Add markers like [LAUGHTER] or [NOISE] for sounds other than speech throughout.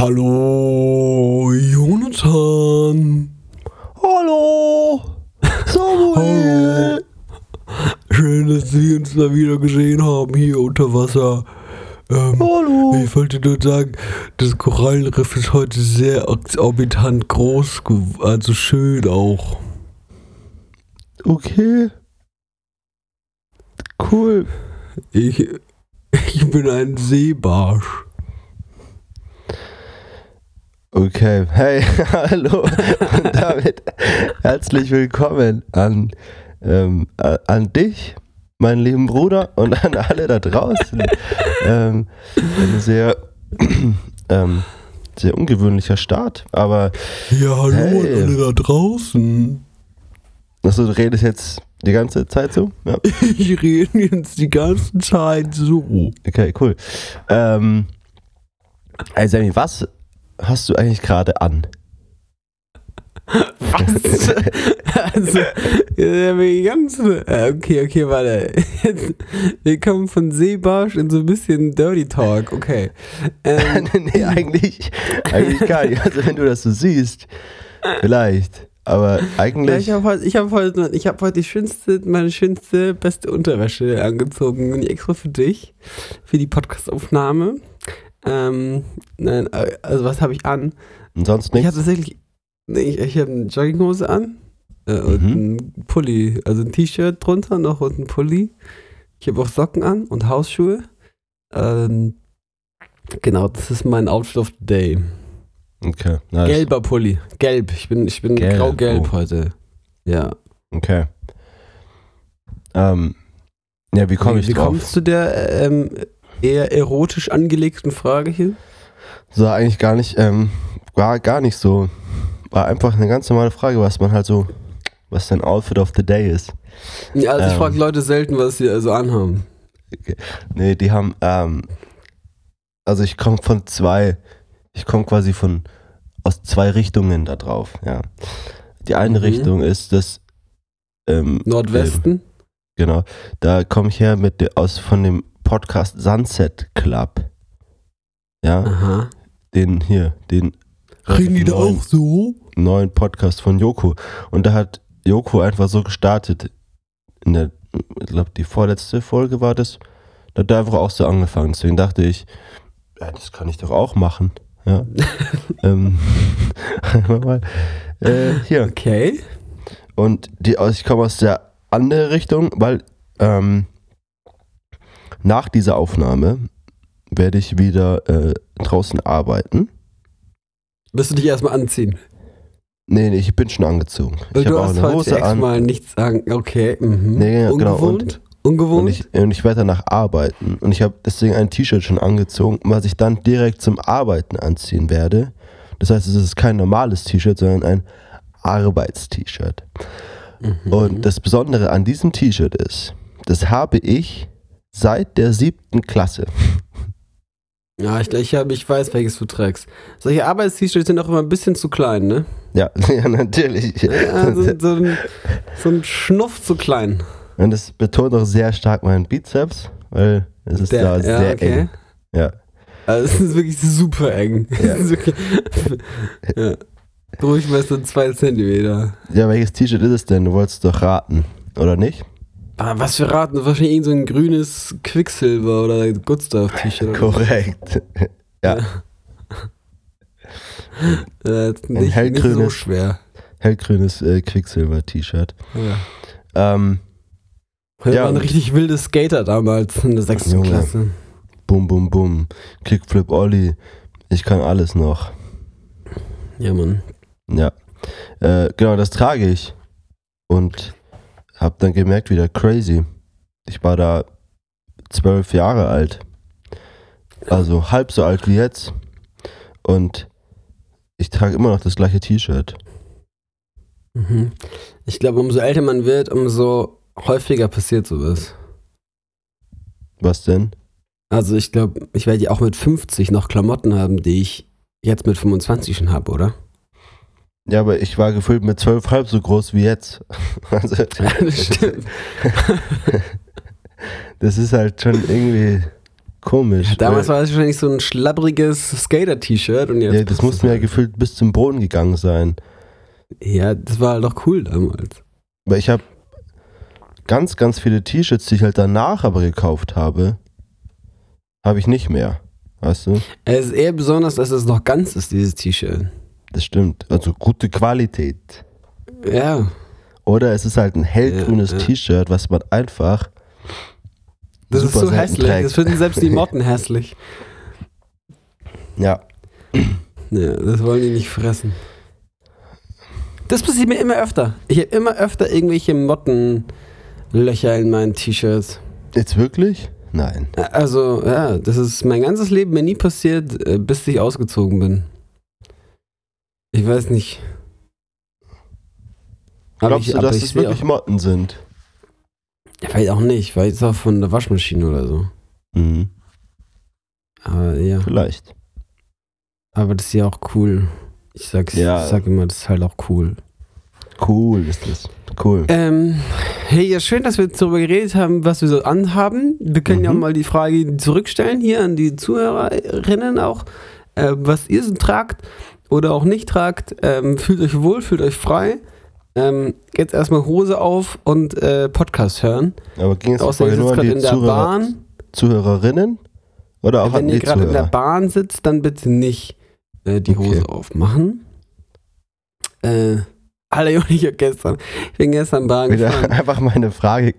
Hallo, Jonathan. Hallo, Samuel. Schön, dass Sie uns mal wieder gesehen haben hier unter Wasser. Ähm, Hallo. Ich wollte nur sagen, das Korallenriff ist heute sehr exorbitant groß, also schön auch. Okay. Cool. Ich, ich bin ein Seebarsch. Okay. Hey, [LAUGHS] hallo. Und damit herzlich willkommen an, ähm, a- an dich, meinen lieben Bruder, und an alle da draußen. ähm, ein sehr, [CLEARS THROAT] ähm, sehr ungewöhnlicher Start, aber Ja, hallo Hey. an alle da draußen. achso, du redest jetzt die ganze Zeit so? Ja. [LAUGHS] Ich rede jetzt die ganze Zeit so. Okay, cool. Ähm, Sammy, was hast du eigentlich gerade an? [LAUGHS] Was? also, ja, die ganze. äh, Okay, okay, warte. Jetzt, [LAUGHS] wir kommen von Seebarsch in so ein bisschen Dirty Talk. Okay. Ähm, [LAUGHS] nee, eigentlich, eigentlich gar nicht. Also wenn du das so siehst, vielleicht. Aber ja, eigentlich. ich habe heute, ich hab heute, ich hab heute die schönste, meine schönste, beste Unterwäsche angezogen. Und extra für dich, für die Podcastaufnahme. Ähm, nein, äh, also was habe ich an? und sonst Ich habe nichts. tatsächlich, nee, ich, ich habe eine Jogginghose an äh, und Mhm. ein Pulli, also ein T-Shirt drunter noch und ein Pulli. Ich habe auch Socken an und Hausschuhe. Ähm, genau, das ist mein Outfit of the Day. Okay. Nice. Gelber Pulli, gelb. Ich bin, ich bin Gelb, grau-gelb oh. heute. Ja. Okay. Ähm, ja, wie komme ich Wie drauf? kommst du der ähm, eher erotisch angelegten Frage hier? So eigentlich gar nicht, ähm, war gar nicht so. War einfach eine ganz normale Frage, was man halt so, was dein Outfit of the Day ist. Ja, also ich Ähm. frage Leute selten, was sie also anhaben. Nee, die haben, ähm, also ich komme von zwei, ich komme quasi von, aus zwei Richtungen da drauf, ja. Die eine Mhm. Richtung ist das, ähm, Nordwesten? genau, da komme ich her mit, aus, von dem Podcast Sunset Club. Ja, Aha. den hier, den Reden die da auch so? neuen Podcast von Joko. Und da hat Joko einfach so gestartet, in der, ich glaube, die vorletzte Folge war das, da hat er einfach auch so angefangen. Deswegen dachte ich, ja, das kann ich doch auch machen. Ja. [LAUGHS] ähm, [LAUGHS] mal, äh, hier. Okay. Und die, aus- ich komme aus der anderen Richtung, weil ähm, nach dieser Aufnahme werde ich wieder äh, draußen arbeiten. Wirst du dich erstmal anziehen? Nee, nee, ich bin schon angezogen. Weil ich du habe auch eine heute Hose an. mal nichts sagen. Okay. Mhm. Nee, ja, genau, Ungewohnt? Ungewohnt? Und ich, und ich werde danach arbeiten. Und ich habe deswegen ein T-Shirt schon angezogen, was ich dann direkt zum Arbeiten anziehen werde. Das heißt, es ist kein normales T-Shirt, sondern ein Arbeits-T-Shirt. Mhm. Und das Besondere an diesem T-Shirt ist, das habe ich seit der siebten Klasse. ja, ich, ich, hab, ich weiß, welches du trägst. Solche Arbeits-T-Shirts sind auch immer ein bisschen zu klein, ne? Ja, [LAUGHS] ja natürlich. Ja, so, so, ein, so ein Schnuff zu klein. Und das betont auch sehr stark meinen Bizeps, weil es ist da sehr eng. Ja. Also es ist wirklich super eng. Ja. [LAUGHS] Wirklich, ja. So zwei Zentimeter. ja, welches T-Shirt ist es denn? Du wolltest doch raten, oder nicht? Aber was für Raten? Wahrscheinlich irgend so ein grünes Quicksilver oder Good Stuff T-Shirt. oder [LAUGHS] so. Korrekt. [LAUGHS] Ja, Äh, nicht, nicht so hellgrünes- schwer. hellgrünes äh, Quicksilver-T-Shirt. Ja. Ähm, Ja, waren und- richtig wilde Skater damals in der sechsten Junge. Klasse. bum, bum, bum. Kickflip Olli. Ich kann alles noch. Ja, Mann. Ja. Äh, genau, das trage ich. Und hab dann gemerkt, wieder crazy. Ich war da zwölf Jahre alt. Also halb so alt wie jetzt. Und ich trage immer noch das gleiche T-Shirt. Mhm. Ich glaube, umso älter man wird, umso häufiger passiert sowas. Was denn? Also ich glaube, ich werde ja auch mit 50 noch Klamotten haben, die ich jetzt mit 25 schon habe, oder? Ja, aber ich war gefühlt mit zwölf halb so groß wie jetzt. [LAUGHS] Also, [LAUGHS] Ja, das stimmt. [LAUGHS] das ist halt schon irgendwie Komisch. Ja, damals war es wahrscheinlich so ein schlabbriges Skater-T-Shirt und jetzt. ja, das muss mir ja gefühlt bis zum Boden gegangen sein. Ja, das war halt doch cool damals. Weil ich habe ganz, ganz viele T-Shirts, die ich halt danach aber gekauft habe, habe ich nicht mehr. Weißt du? Es ist eher besonders, dass es noch ganz ist, dieses T-Shirt. Das stimmt. Also gute Qualität. Ja. Oder es ist halt ein hellgrünes Ja, ja. T-Shirt, was man einfach. Das ist so hässlich. trägt. Das finden selbst die Motten [LAUGHS] hässlich. Ja. Ja, das wollen die nicht fressen. Das passiert mir immer öfter. Ich habe immer öfter irgendwelche Mottenlöcher in meinen T-Shirts. Jetzt wirklich? Nein. Also, ja, das ist mein ganzes Leben mir nie passiert, äh, bis ich ausgezogen bin. Ich weiß nicht. Aber Glaubst ich, du, dass es seh wirklich auch, Motten sind? Vielleicht auch nicht, vielleicht auch von der Waschmaschine oder so. Mhm. Aber ja, Vielleicht. aber das ist ja auch cool. Ich sag's, Ja. ich sag immer, das ist halt auch cool. Cool ist das. Cool. Ähm, hey, ja, schön, dass wir darüber geredet haben, was wir so anhaben. Wir können ja auch Mhm. mal die Frage zurückstellen hier an die Zuhörerinnen auch, äh, was ihr so tragt oder auch nicht tragt. Ähm, fühlt euch wohl, fühlt euch frei. Ähm, jetzt erstmal Hose auf und äh, Podcast hören. Aber ging es Außer ihr vorher nur sitzt gerade die in der Zuhörer, Bahn. Zuhörerinnen? Oder auch Wenn ihr gerade in der Zuhörer? Bahn sitzt, dann bitte nicht äh, die Okay. Hose aufmachen. Äh, Alter, [LAUGHS] Junge, ich gestern, ich bin gestern Bahn Wieder gefahren. [LAUGHS] einfach meine Frage,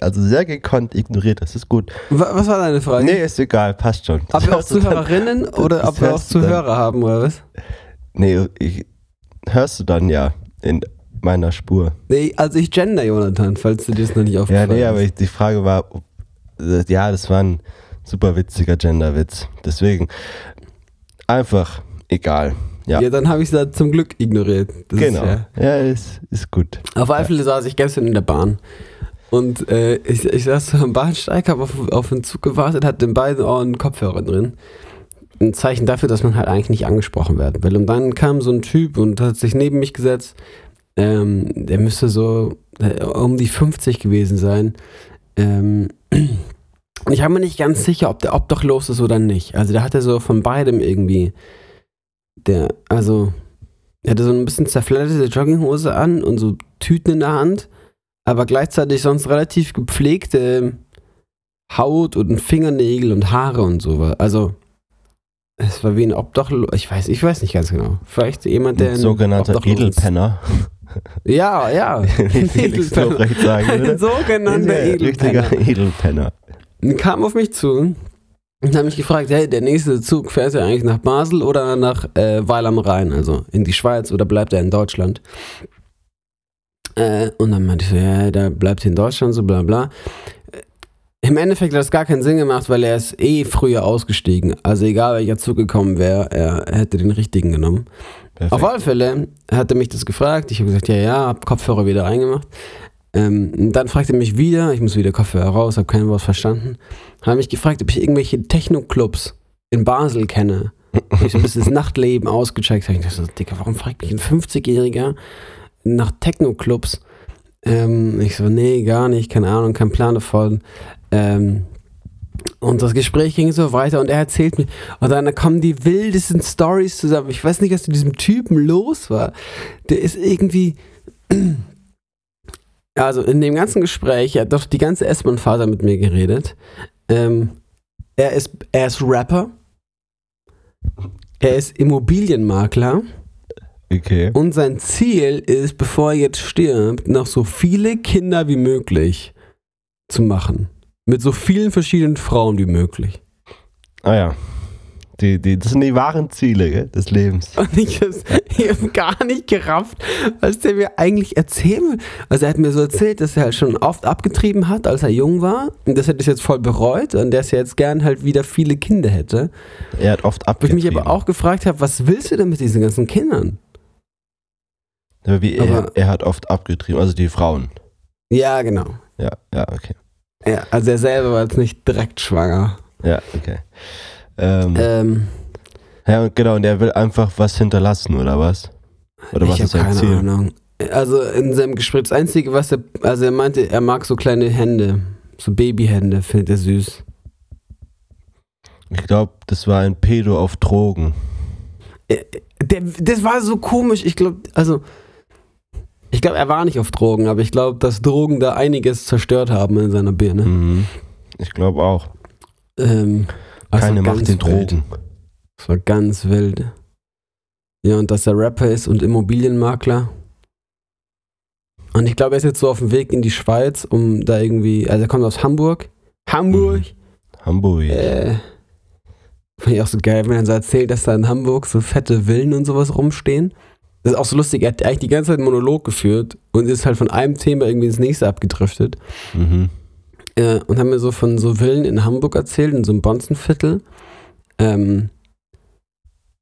also sehr gekonnt ignoriert. Das ist gut. Wa- Was war deine Frage? Nee, ist egal, passt schon. Ob wir [LAUGHS] auch du dann- Zuhörerinnen oder ob wir auch du dann. Zuhörer haben, oder was? Nee, ich, hörst du dann ja in meiner Spur. Nee, also ich gender Jonathan, falls du dir das noch nicht Ja, aufgefallen nee, aber ich, die Frage war, äh, ja, das war ein super witziger Genderwitz. Deswegen einfach egal. Ja, Ja, dann habe ich es da zum Glück ignoriert. Das genau. Ist ja, ja, ist, ist gut. auf alle Fälle saß ich gestern in der Bahn. Und äh, ich, ich saß so am Bahnsteig, habe auf, auf den Zug gewartet, hatte in beiden Ohren Kopfhörer drin. Ein Zeichen dafür, dass man halt eigentlich nicht angesprochen werden will. Und dann kam so ein Typ und hat sich neben mich gesetzt. Ähm, der müsste so äh, um die 50 gewesen sein. Ähm, und ich war mir nicht ganz sicher, ob der obdachlos ist oder nicht. Also der hatte so von beidem irgendwie. Der, also, er hatte so ein bisschen zerfledderte Jogginghose an und so Tüten in der Hand, aber gleichzeitig sonst relativ gepflegte Haut und Fingernägel und Haare und so. Also, es war wie ein Obdachlos. Ich weiß, ich weiß nicht ganz genau. Vielleicht jemand, der. Ein sogenannter. Edelpenner. Ja, ja. [LAUGHS] Edelpenner. Lobrecht sagen Ein würde. sogenannter ein Edelpenner. richtiger Edelpenner. Kam auf mich zu und hat mich gefragt, hey, der nächste Zug fährt ja eigentlich nach Basel oder nach äh, Weil am Rhein, also in die Schweiz oder bleibt er in Deutschland? Äh, und dann meinte ich so, ja, der bleibt in Deutschland, so bla bla. Im Endeffekt hat das gar keinen Sinn gemacht, weil er ist eh früher ausgestiegen. Also egal welcher Zug gekommen wäre, er hätte den richtigen genommen. Perfekt. Auf alle Fälle hat er mich das gefragt. Ich habe gesagt, ja, ja, hab Kopfhörer wieder reingemacht. Ähm, dann fragte er mich wieder, ich muss wieder Kopfhörer raus, habe kein Wort verstanden. Habe mich gefragt, ob ich irgendwelche Techno-Clubs in Basel kenne. Ich so ein bisschen das Nachtleben ausgecheckt. Hab ich dachte so, Dicker, warum fragt mich ein 50-Jähriger nach Techno-Clubs? Ähm, ich so, nee, gar nicht, keine Ahnung, kein Plan davon. Ähm, und das Gespräch ging so weiter und er erzählt mir, und dann kommen die wildesten Stories zusammen. Ich weiß nicht, was mit diesem Typen los war. Der ist irgendwie. [CLEARS THROAT] Also in dem ganzen Gespräch, er hat doch die ganze S-Bahn-Fahrt mit mir geredet. Ähm, er, ist, er ist Rapper. Er ist Immobilienmakler. Okay. Und sein Ziel ist, bevor er jetzt stirbt, noch so viele Kinder wie möglich zu machen. Mit so vielen verschiedenen Frauen wie möglich. Ah ja. Die, die, das sind die wahren Ziele gell, des Lebens. [LAUGHS] Und ich, ich habe gar nicht gerafft, was der mir eigentlich erzählen will. Also er hat mir so erzählt, dass er halt schon oft abgetrieben hat, als er jung war. Und das hätte ich jetzt voll bereut. Und dass er jetzt gern halt wieder viele Kinder hätte. Er hat oft Wo ich mich abgetrieben. aber auch gefragt habe, was willst du denn mit diesen ganzen Kindern? Aber wie er, er hat oft abgetrieben, also die Frauen. Ja, genau. Ja, ja, okay. Ja, also er selber war jetzt nicht direkt schwanger. Ja, okay. Ähm, Ähm, ja, und genau, und er will einfach was hinterlassen, oder was? Oder was ich ist habe sein keine Ziel? Ahnung. Also in seinem Gespräch, das Einzige, was er, also er meinte, er mag so kleine Hände, so Babyhände, findet er süß. Ich glaube, das war ein Pedo auf Drogen. Äh, Der, das war so komisch. Ich glaube, also. Ich glaube, er war nicht auf Drogen, aber ich glaube, dass Drogen da einiges zerstört haben in seiner Birne. Mhm. Ich glaube auch. Ähm, also Keine Macht den wild. Drogen. Das war ganz wild. Ja, und dass er Rapper ist und Immobilienmakler. Und ich glaube, er ist jetzt so auf dem Weg in die Schweiz, um da irgendwie. Also, er kommt aus Hamburg. Hamburg! Hamburg. Äh. Fand ich auch so geil, wenn er so erzählt, dass da in Hamburg so fette Villen und sowas rumstehen. Das ist auch so lustig. Er hat eigentlich die ganze Zeit einen Monolog geführt und ist halt von einem Thema irgendwie ins nächste abgedriftet. Mhm. Äh, und haben mir so von so Villen in Hamburg erzählt, in so einem Bonzenviertel. Ähm,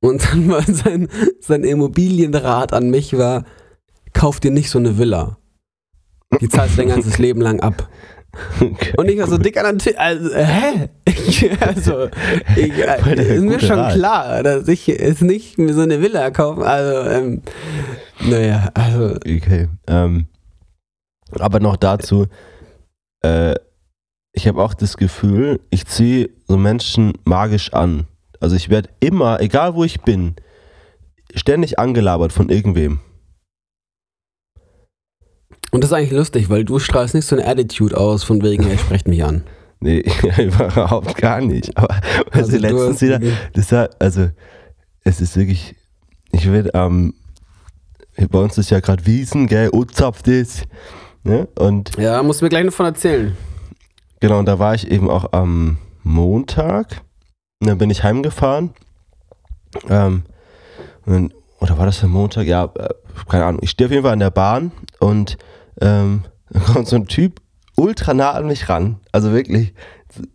und dann [LAUGHS] war sein, sein Immobilienrat an mich war, kauf dir nicht so eine Villa. Die zahlst du dein ganzes [LAUGHS] Leben lang ab. Okay, Und ich war so dick an der Tür, also, äh, hä? Ich, [LAUGHS] also, ich, [LAUGHS] äh, ist mir schon Rat. klar, dass ich jetzt nicht mir so eine Villa kaufen, also, ähm, naja, also, Okay. Ähm, aber noch dazu, äh, ich habe auch das Gefühl, ich ziehe so Menschen magisch an. Also ich werde immer, egal wo ich bin, ständig angelabert von irgendwem. Und das ist eigentlich lustig, weil du strahlst nicht so eine Attitude aus, von wegen, hey, sprecht mich an. Nee, [LAUGHS] überhaupt gar nicht. Aber also, du letztens wieder, das war, also es ist wirklich, ich will, ähm, bei uns ist ja gerade Wiesen, gell, uzapft ist. Ne? Und Ja, musst du mir gleich noch von erzählen. Genau, und da war ich eben auch am Montag. Und dann bin ich heimgefahren. Ähm, und dann, oder war das am Montag? Ja, äh, keine Ahnung. Ich stehe auf jeden Fall an der Bahn und ähm, dann kommt so ein Typ ultra nah an mich ran. Also wirklich,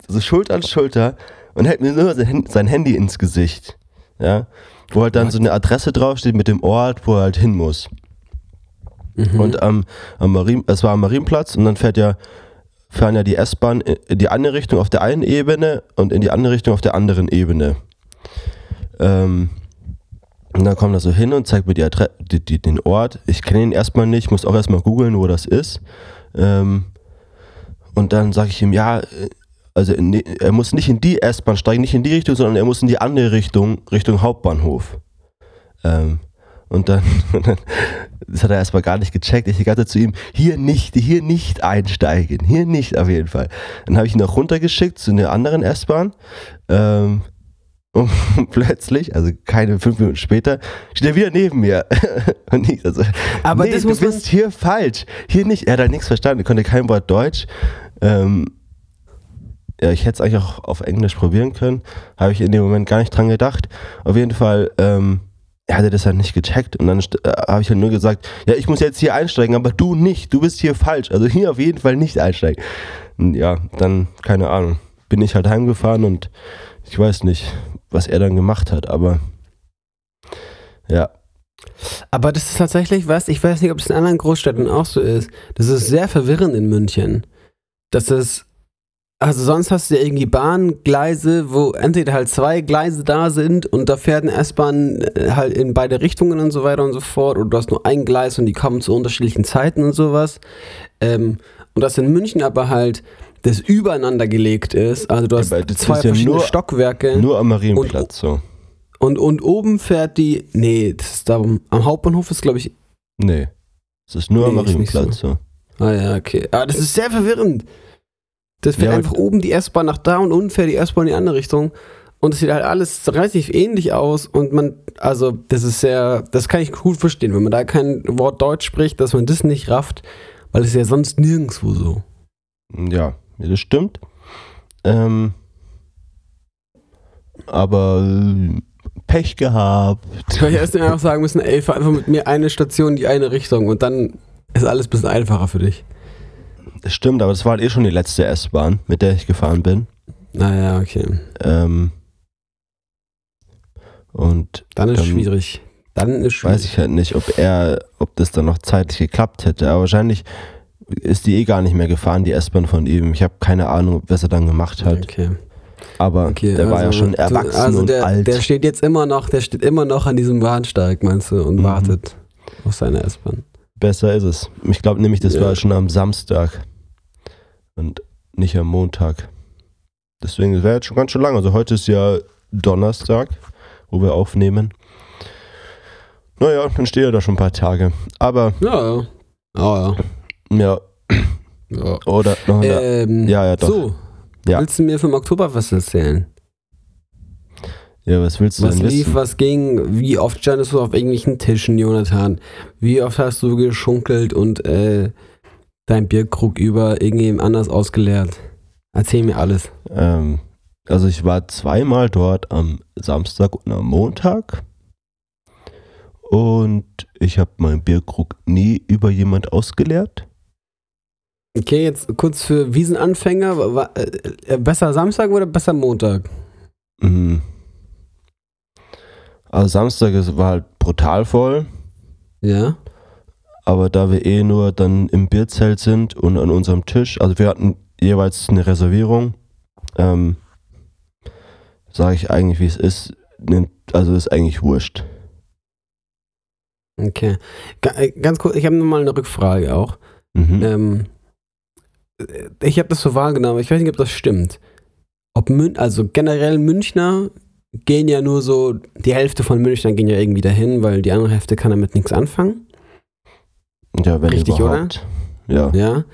so Schulter an Schulter und hält mir nur sein, Hand- sein Handy ins Gesicht. Ja. Wo halt dann so eine Adresse draufsteht mit dem Ort, wo er halt hin muss. Mhm. Und am, am Marien, es war am Marienplatz und dann fährt ja, fahren ja die S-Bahn in die eine Richtung auf der einen Ebene und in die andere Richtung auf der anderen Ebene. Ähm, und dann kommt er so hin und zeigt mir die Adre die, die, den Ort. Ich kenne ihn erstmal nicht, muss auch erstmal googeln, wo das ist. Ähm, und dann sage ich ihm, ja, äh, also in, er muss nicht in die S-Bahn steigen, nicht in die Richtung, sondern er muss in die andere Richtung, Richtung Hauptbahnhof. Ähm, und dann, [LAUGHS] das hat er erstmal gar nicht gecheckt. Ich sagte zu ihm, hier nicht, hier nicht einsteigen, hier nicht auf jeden Fall. Dann habe ich ihn auch runtergeschickt zu einer anderen S-Bahn. Ähm, und [LAUGHS] plötzlich, also keine fünf Minuten später, steht er wieder neben mir. [LAUGHS] und ich also, Aber nee, das du muss man- bist hier falsch. Hier nicht. Er hat halt nichts verstanden, er konnte kein Wort Deutsch. Ähm, ja, ich hätte es eigentlich auch auf Englisch probieren können. Habe ich in dem Moment gar nicht dran gedacht. Auf jeden Fall, ähm, er hatte das halt nicht gecheckt. Und dann äh, habe ich halt nur gesagt, ja, ich muss jetzt hier einsteigen, aber du nicht. Du bist hier falsch. Also hier auf jeden Fall nicht einsteigen. Und ja, dann, keine Ahnung, bin ich halt heimgefahren und ich weiß nicht, was er dann gemacht hat, aber ja. Aber das ist tatsächlich was, ich weiß nicht, ob es in anderen Großstädten auch so ist. Das ist sehr verwirrend in München. Das ist, also sonst hast du ja irgendwie Bahngleise, wo entweder halt zwei Gleise da sind und da fährt eine S-Bahn äh, halt in beide Richtungen und so weiter und so fort. Oder du hast nur ein Gleis und die kommen zu unterschiedlichen Zeiten und sowas. Ähm, und das in München aber halt das übereinander gelegt ist. Also du hast das zwei ja verschiedene nur- Stockwerke. Nur am Marienplatz so. Und, und oben fährt die. Nee, das ist da am Hauptbahnhof ist, glaube ich. Nee. Es ist nur am Nee, nicht Marienplatz so. Ah ja, okay. Aber das ist sehr verwirrend. Das fährt Ja, einfach oben die S-Bahn nach da und unten fährt die S-Bahn in die andere Richtung. Und es sieht halt alles relativ ähnlich aus. Und man, also, das ist sehr, das kann ich gut verstehen, wenn man da kein Wort Deutsch spricht, dass man das nicht rafft, weil es ja sonst nirgendwo so. Ja, ja, das stimmt. Ähm, aber äh, Pech gehabt. Ich hätte erst einfach sagen müssen, ey, fahr einfach mit mir eine Station in die eine Richtung und dann ist alles ein bisschen einfacher für dich. Das stimmt, aber das war halt eh schon die letzte S-Bahn, mit der ich gefahren bin. Naja, okay. Ähm, und Dann ist Dann schwierig. Dann ist schwierig. weiß ich halt nicht, ob er, ob das dann noch zeitlich geklappt hätte. Aber wahrscheinlich ist die eh gar nicht mehr gefahren, die S-Bahn von ihm. Ich habe keine Ahnung, was er dann gemacht hat. Okay. Aber Okay, der war ja also schon du- erwachsen also und der, alt. Der steht jetzt immer noch, der steht immer noch an diesem Bahnsteig, meinst du, und Mhm. wartet auf seine S-Bahn. Besser ist es. Ich glaube nämlich, das Ja. war schon am Samstag und nicht am Montag. Deswegen wäre jetzt schon ganz schön lang. Also heute ist ja Donnerstag, wo wir aufnehmen. Naja, dann stehe ja da schon ein paar Tage. Aber Ja, ja. Oh, ja. Ja, ja. oder noch eine, Ähm, Ja, ja, doch. So, Ja. willst du mir vom Oktoberfest erzählen? Ja, was willst du Was denn lief, wissen? was ging? Wie oft standest du auf irgendwelchen Tischen, Jonathan? Wie oft hast du geschunkelt und äh, dein Bierkrug über irgendjemand anders ausgeleert? Erzähl mir alles. Ähm, also ich war zweimal dort am Samstag und am Montag. Und ich habe meinen Bierkrug nie über jemand ausgeleert. Okay, jetzt kurz für Wiesenanfänger. wa- äh, besser Samstag oder besser Montag? Mhm. Also Samstag war halt brutal voll. Ja. Aber da wir eh nur dann im Bierzelt sind und an unserem Tisch, also wir hatten jeweils eine Reservierung, ähm, sage ich eigentlich, wie es ist. Also ist eigentlich wurscht. Okay. Äh, Ganz kurz, ich habe nochmal eine Rückfrage auch. Mhm. Ähm, äh, ich habe das so wahrgenommen, ich weiß nicht, ob das stimmt. Ob Mün also generell Münchner gehen ja nur so, die Hälfte von Münchnern gehen ja irgendwie dahin, weil die andere Hälfte kann damit nichts anfangen. ja, wenn richtig, überhaupt. Ja. Ja.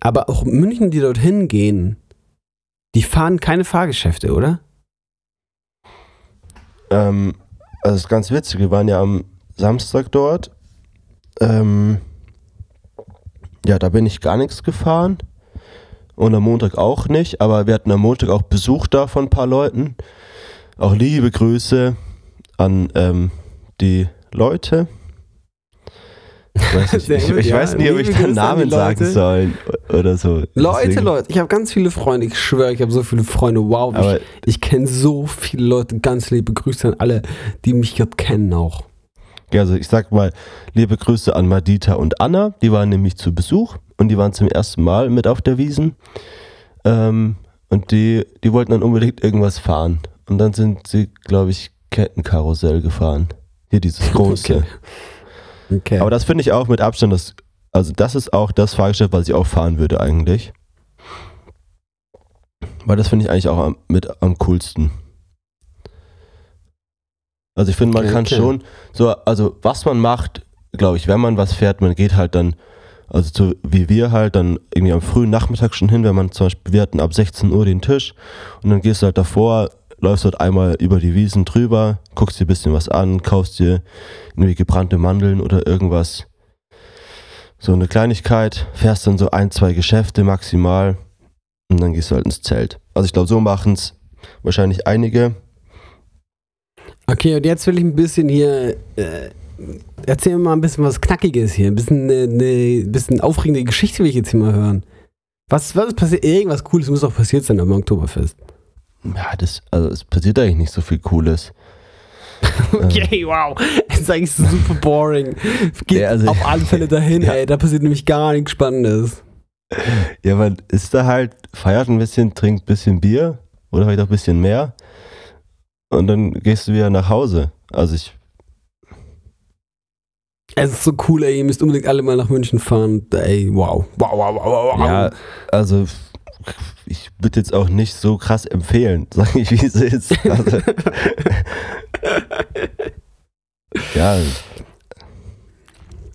Aber auch München, die dorthin gehen, die fahren keine Fahrgeschäfte, oder? Ähm, also das ist ganz witzig, wir waren ja am Samstag dort. Ähm, ja, da bin ich gar nichts gefahren. Und am Montag auch nicht, aber wir hatten am Montag auch Besuch da von ein paar Leuten. Auch liebe Grüße an ähm, die Leute. Ich weiß, nicht, [LAUGHS] ich, ich ja. weiß nicht, ob ich den Namen sagen soll oder so. Leute, Deswegen- Leute, ich habe ganz viele Freunde, ich schwöre, ich habe so viele Freunde, wow. Aber ich ich kenne so viele Leute, ganz liebe Grüße an alle, die mich gerade kennen auch. Also ich sag mal, liebe Grüße an Madita und Anna, die waren nämlich zu Besuch und die waren zum ersten Mal mit auf der Wiesen. Ähm, und die, die wollten dann unbedingt irgendwas fahren. Und dann sind sie, glaube ich, Kettenkarussell gefahren. Hier dieses große. [LAUGHS] Okay. Okay. Aber das finde ich auch mit Abstand, das, also das ist auch das Fahrgeschäft, was ich auch fahren würde eigentlich. Weil das finde ich eigentlich auch am, mit am coolsten. Also ich finde, man Okay, kann okay. schon so, also was man macht, glaube ich, wenn man was fährt, man geht halt dann, also so wie wir halt dann irgendwie am frühen Nachmittag schon hin, wenn man zum Beispiel, wir hatten ab 16 Uhr den Tisch und dann gehst du halt davor, läufst halt einmal über die Wiesen drüber, guckst dir ein bisschen was an, kaufst dir irgendwie gebrannte Mandeln oder irgendwas. So eine Kleinigkeit, fährst dann so ein, zwei Geschäfte maximal und dann gehst du halt ins Zelt. Also ich glaube, so machen es wahrscheinlich einige. Okay, und jetzt will ich ein bisschen hier. Äh, erzähl mir mal ein bisschen was Knackiges hier. Ein bisschen eine ne, bisschen aufregende Geschichte will ich jetzt hier mal hören. Was, was ist passiert? Irgendwas Cooles muss doch passiert sein am Oktoberfest. Ja, das, also es passiert eigentlich nicht so viel Cooles. [LAUGHS] Okay, wow. Das ist eigentlich super boring. Geht Ja, also- auf alle [LAUGHS] Fälle dahin, Ja. ey. Da passiert nämlich gar nichts Spannendes. Ja, man ist da halt, feiert ein bisschen, trinkt ein bisschen Bier oder vielleicht auch ein bisschen mehr und dann gehst du wieder nach Hause. Also ich, Es ist so cool, ey. Ihr müsst unbedingt alle mal nach München fahren. Ey, wow. Wow, wow, wow, wow. wow. ja, also ich würde jetzt auch nicht so krass empfehlen, [LAUGHS] sage ich, wie es ist. Also, [LAUGHS] ja,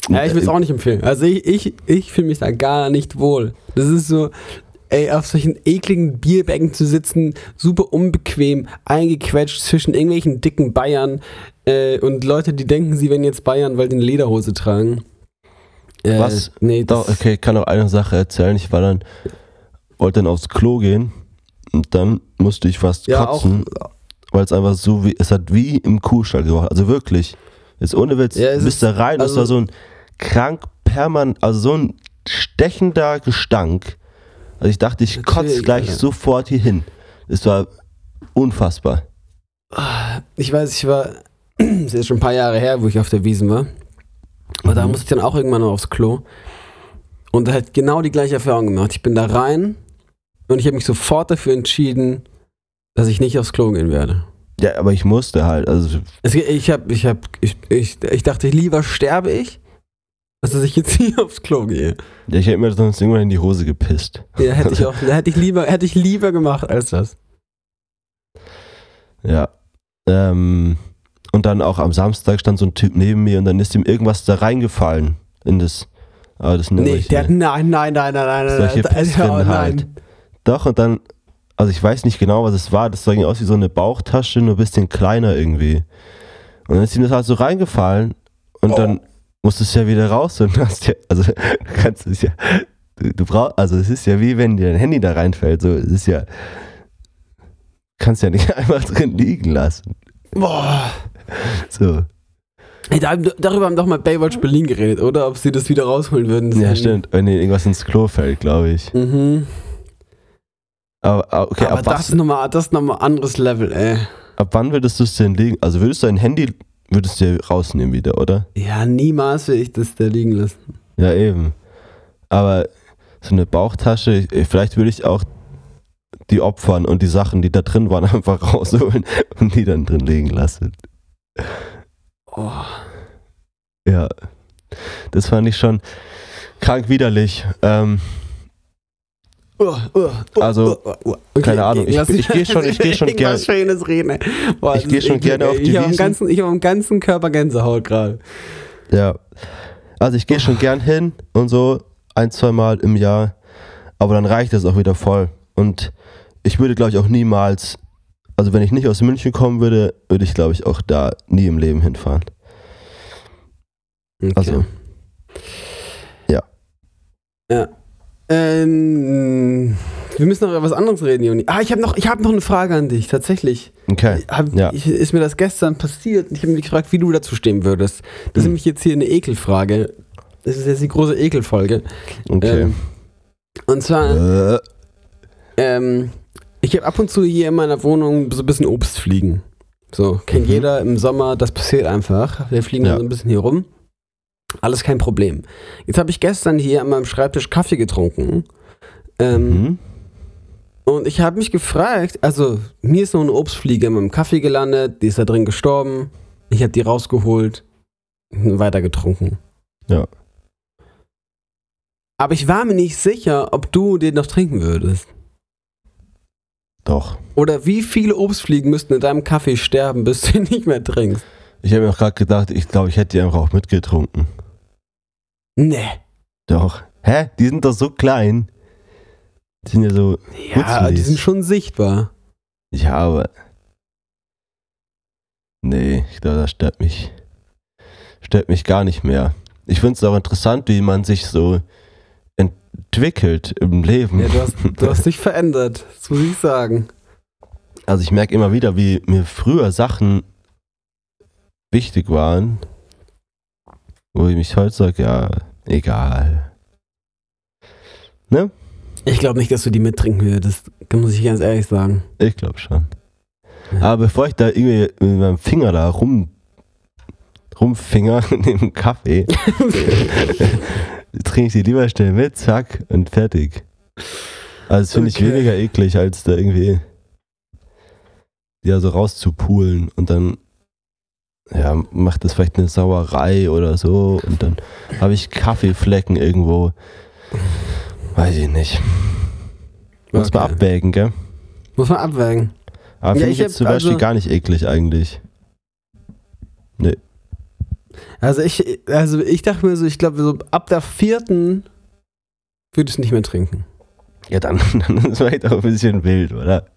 Ja, ich will es auch nicht empfehlen. Also ich, ich, ich fühle mich da gar nicht wohl. Das ist so, ey, auf solchen ekligen Bierbänken zu sitzen, super unbequem, eingequetscht zwischen irgendwelchen dicken Bayern äh, und Leute, die denken, sie wären jetzt Bayern, weil die eine Lederhose tragen. Äh, Was? Nee, das, Doch, okay, ich kann auch eine Sache erzählen. Ich war dann, wollte dann aufs Klo gehen und dann musste ich fast Ja, kotzen, weil es einfach so wie, es hat wie im Kuhstall gerochen. Also wirklich, jetzt ohne Witz, Ja, es bist ist- da rein, das also- war so ein krank permanent, also so ein stechender Gestank. Also ich dachte, ich kotze gleich Alter. sofort hier hin. Es war unfassbar. Ich weiß, ich war, [CLEARS THROAT] das ist schon ein paar Jahre her, wo ich auf der Wiesen war. Und da Mhm. musste ich dann auch irgendwann noch aufs Klo. Und da hat genau die gleiche Erfahrung gemacht. Ich bin da rein und ich habe mich sofort dafür entschieden, dass ich nicht aufs Klo gehen werde. Ja, aber ich musste halt, also Es, ich habe, ich habe, ich, ich, ich dachte, lieber sterbe ich, dass ich jetzt hier aufs Klo gehe. Ja, ich hätte mir sonst irgendwann in die Hose gepisst. Ja, hätte ich [LAUGHS] auch, hätte ich lieber, hätte ich lieber gemacht als das. Ja. Ähm, und dann auch am Samstag stand so ein Typ neben mir und dann ist ihm irgendwas da reingefallen in das. Aber das sind ja Nee, solche- der hat, nein, nein, nein, nein, nein, nein, solche nein, Pisspinnen oh, halt. nein. Doch, und dann, also ich weiß nicht genau, was es war. Das sah aus wie so eine Bauchtasche, nur ein bisschen kleiner irgendwie. Und dann ist ihm das halt so reingefallen und Oh. dann musstest du ja wieder raus und [LAUGHS] hast ja, also du [LAUGHS] kannst es ja, du, du brauchst, also es ist ja wie wenn dir dein Handy da reinfällt, so, es ist ja, kannst ja nicht [LAUGHS] einfach drin liegen lassen. Boah. So. Ey, da, darüber haben doch mal Baywatch Berlin geredet, oder? Ob sie das wieder rausholen würden. Ja, stimmt, wenn dir irgendwas ins Klo fällt, glaube ich. Mhm. Aber, aber okay, Aber ab, das was, ist nochmal, das ist nochmal anderes Level, ey. ab wann würdest du es denn liegen? Also würdest du dein Handy, würdest du ja rausnehmen wieder, oder? Ja, niemals will ich das da liegen lassen. Ja, eben. Aber so eine Bauchtasche, ich- vielleicht würde ich auch die opfern und die Sachen, die da drin waren, [LAUGHS] einfach rausholen und die dann drin liegen lassen. Oh. Ja. Das fand ich schon krank widerlich. Ähm, Also, keine Ahnung, ich- lass ich geh schon- ich geh schon irgendwas Schönes reden. Boah, Ich das geh ist schon gerne auf die ich Wiesn. ganzen, Ich habe am ganzen Körper Gänsehaut gerade. ja. Also ich gehe schon gern hin und so ein, zwei Mal im Jahr, aber dann reicht das auch wieder voll. Und ich würde, glaube ich, auch niemals, also wenn ich nicht aus München kommen würde, würde ich, glaube ich, auch da nie im Leben hinfahren. Okay. Also, ja. Ja. Ähm, wir müssen noch über was anderes reden, Juni. Ah, ich habe noch, ich hab noch eine Frage an dich, tatsächlich. Okay. Hab, Ja. ich, ist mir das gestern passiert und ich habe mich gefragt, wie du dazu stehen würdest. Das ist Hm. nämlich jetzt hier eine Ekelfrage. Das ist jetzt die große Ekelfolge. Okay. Ähm, und zwar, Äh, ähm, ich habe ab und zu hier in meiner Wohnung so ein bisschen Obst fliegen. So, kennt Mhm. jeder im Sommer, das passiert einfach. Wir fliegen Ja. dann so ein bisschen hier rum. Alles kein Problem. Jetzt habe ich gestern hier an meinem Schreibtisch Kaffee getrunken. Ähm, mhm. Und ich habe mich gefragt, also mir ist noch eine Obstfliege in meinem Kaffee gelandet, die ist da drin gestorben. Ich habe die rausgeholt, weiter getrunken. Ja. Aber ich war mir nicht sicher, ob du den noch trinken würdest. Doch. Oder wie viele Obstfliegen müssten in deinem Kaffee sterben, bis du ihn nicht mehr trinkst? Ich habe mir auch gerade gedacht, ich glaube, ich hätte die einfach auch mitgetrunken. Nee. Doch. Hä? Die sind doch so klein. Die sind ja so. Ja, die sind schon sichtbar. Ja, aber. Nee, ich glaube, das stört mich. Stört mich gar nicht mehr. Ich finde es auch interessant, wie man sich so entwickelt im Leben. Ja, du hast, du hast dich verändert, das muss ich sagen. Also ich merke immer wieder, wie mir früher Sachen wichtig waren, wo ich mich heute sage, ja, egal. Ne? Ich glaube nicht, dass du die mittrinken würdest. Muss ich ganz ehrlich sagen. Ich glaube schon. Ja. Aber bevor ich da irgendwie mit meinem Finger da rum rumfinger [LAUGHS] in dem Kaffee, [LAUGHS] trinke ich die lieber schnell mit, zack, und fertig. Also das finde ich Okay. weniger eklig, als da irgendwie ja so rauszupulen und dann ja, macht das vielleicht eine Sauerei oder so und dann habe ich Kaffeeflecken irgendwo. Weiß ich nicht. Muss man Okay. abwägen, gell? Muss man abwägen. Aber Ja, finde ich ich jetzt zum Beispiel also- gar nicht eklig eigentlich. Also ich, also ich dachte mir so, ich glaube, so ab der vierten würde ich es nicht mehr trinken. Ja, dann, [LAUGHS] dann ist es vielleicht auch ein bisschen wild, oder?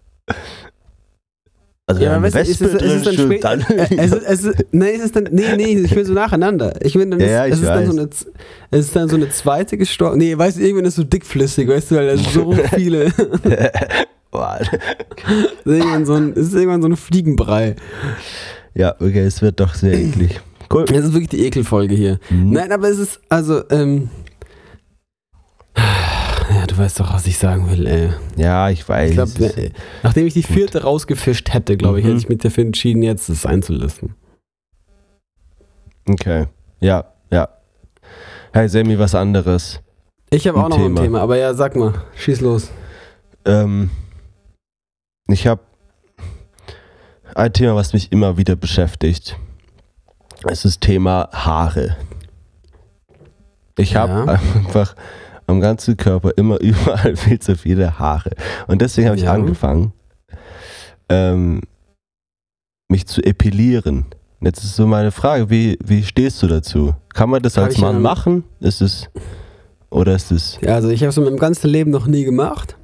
Also, Ja, eine weißt ist Wespe es, ist es dann drin spät, steht, dann. äh, es, ist, es, ist, nee, es ist dann, nee, nee, ich will so nacheinander. Ich will dann, Ja, ja, es ist dann so weiß. eine, es ist dann so eine zweite gestorben. Nee, weißt du, irgendwann ist so dickflüssig, weißt du, weil da so [LAUGHS] viele, [LAUGHS] irgendwann so ein, es ist irgendwann so ein Fliegenbrei. ja, okay, es wird doch sehr eklig. Cool. Das ist wirklich die Ekelfolge hier. Mhm. Nein, aber es ist, also, ähm, ja, du weißt doch, was ich sagen will, ey. Ja, ich weiß. Ich ist- nachdem ich die vierte rausgefischt hätte, glaube ich, Mhm. hätte ich mich dafür entschieden, jetzt das einzulassen. okay. Ja, ja. Hey, Sammy, was anderes. Ich habe auch noch ein Thema. Thema, aber ja, sag mal, schieß los. Ähm, ich habe ein Thema, was mich immer wieder beschäftigt. Es ist das Thema Haare. Ich habe Ja. einfach am ganzen Körper immer [LAUGHS] überall viel zu viele Haare. Und deswegen habe ich Ja. angefangen, ähm, mich zu epilieren. Jetzt ist so meine Frage, wie, wie stehst du dazu? Kann man das Hab als Mann ja- machen? Ist es oder ist es Ja, also ich habe es in meinem ganzen Leben noch nie gemacht.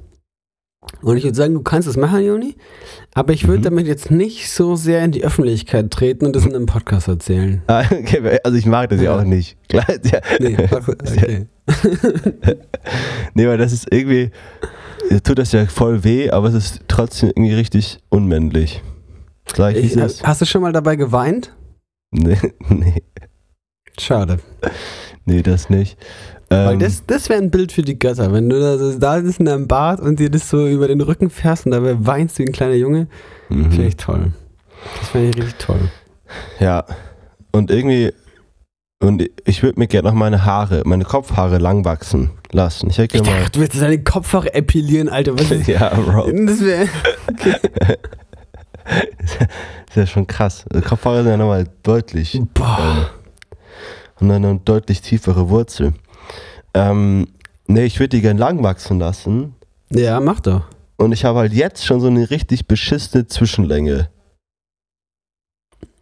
Und ich würde sagen, du kannst es machen, Joni. Aber ich würde Mhm. damit jetzt nicht so sehr in die Öffentlichkeit treten und das in einem Podcast erzählen. Ah, okay, also ich mag das ja, Ja. auch nicht. [LAUGHS] Klar, ja. Nee, okay. [LAUGHS] Nee, weil das ist irgendwie, tut das ja voll weh, aber es ist trotzdem irgendwie richtig unmännlich. Sag ich, es ist? hast du schon mal dabei geweint? [LAUGHS] Nee, nee, Schade. nee, das nicht. Weil Ähm, das, das wäre ein Bild für die Götter. Wenn du da, so, da bist in deinem Bad und dir das so über den Rücken fährst und dabei weinst wie ein kleiner Junge, mhm. finde ich toll. Das finde ich richtig toll. Ja, und irgendwie, und ich würde mir gerne noch meine Haare, meine Kopfhaare lang wachsen lassen. Ich hätte Ich dachte, du willst deine Kopfhaare epilieren, Alter. Was mal. [LAUGHS] ist ja, Bro. [LAUGHS] das? Wäre. ist ja schon krass. Also Kopfhaare sind ja nochmal deutlich. Boah. und dann eine deutlich tiefere Wurzel. Ähm, nee, ich würde die gern lang wachsen lassen. Ja, mach doch. Und ich habe halt jetzt schon so eine richtig beschissene Zwischenlänge.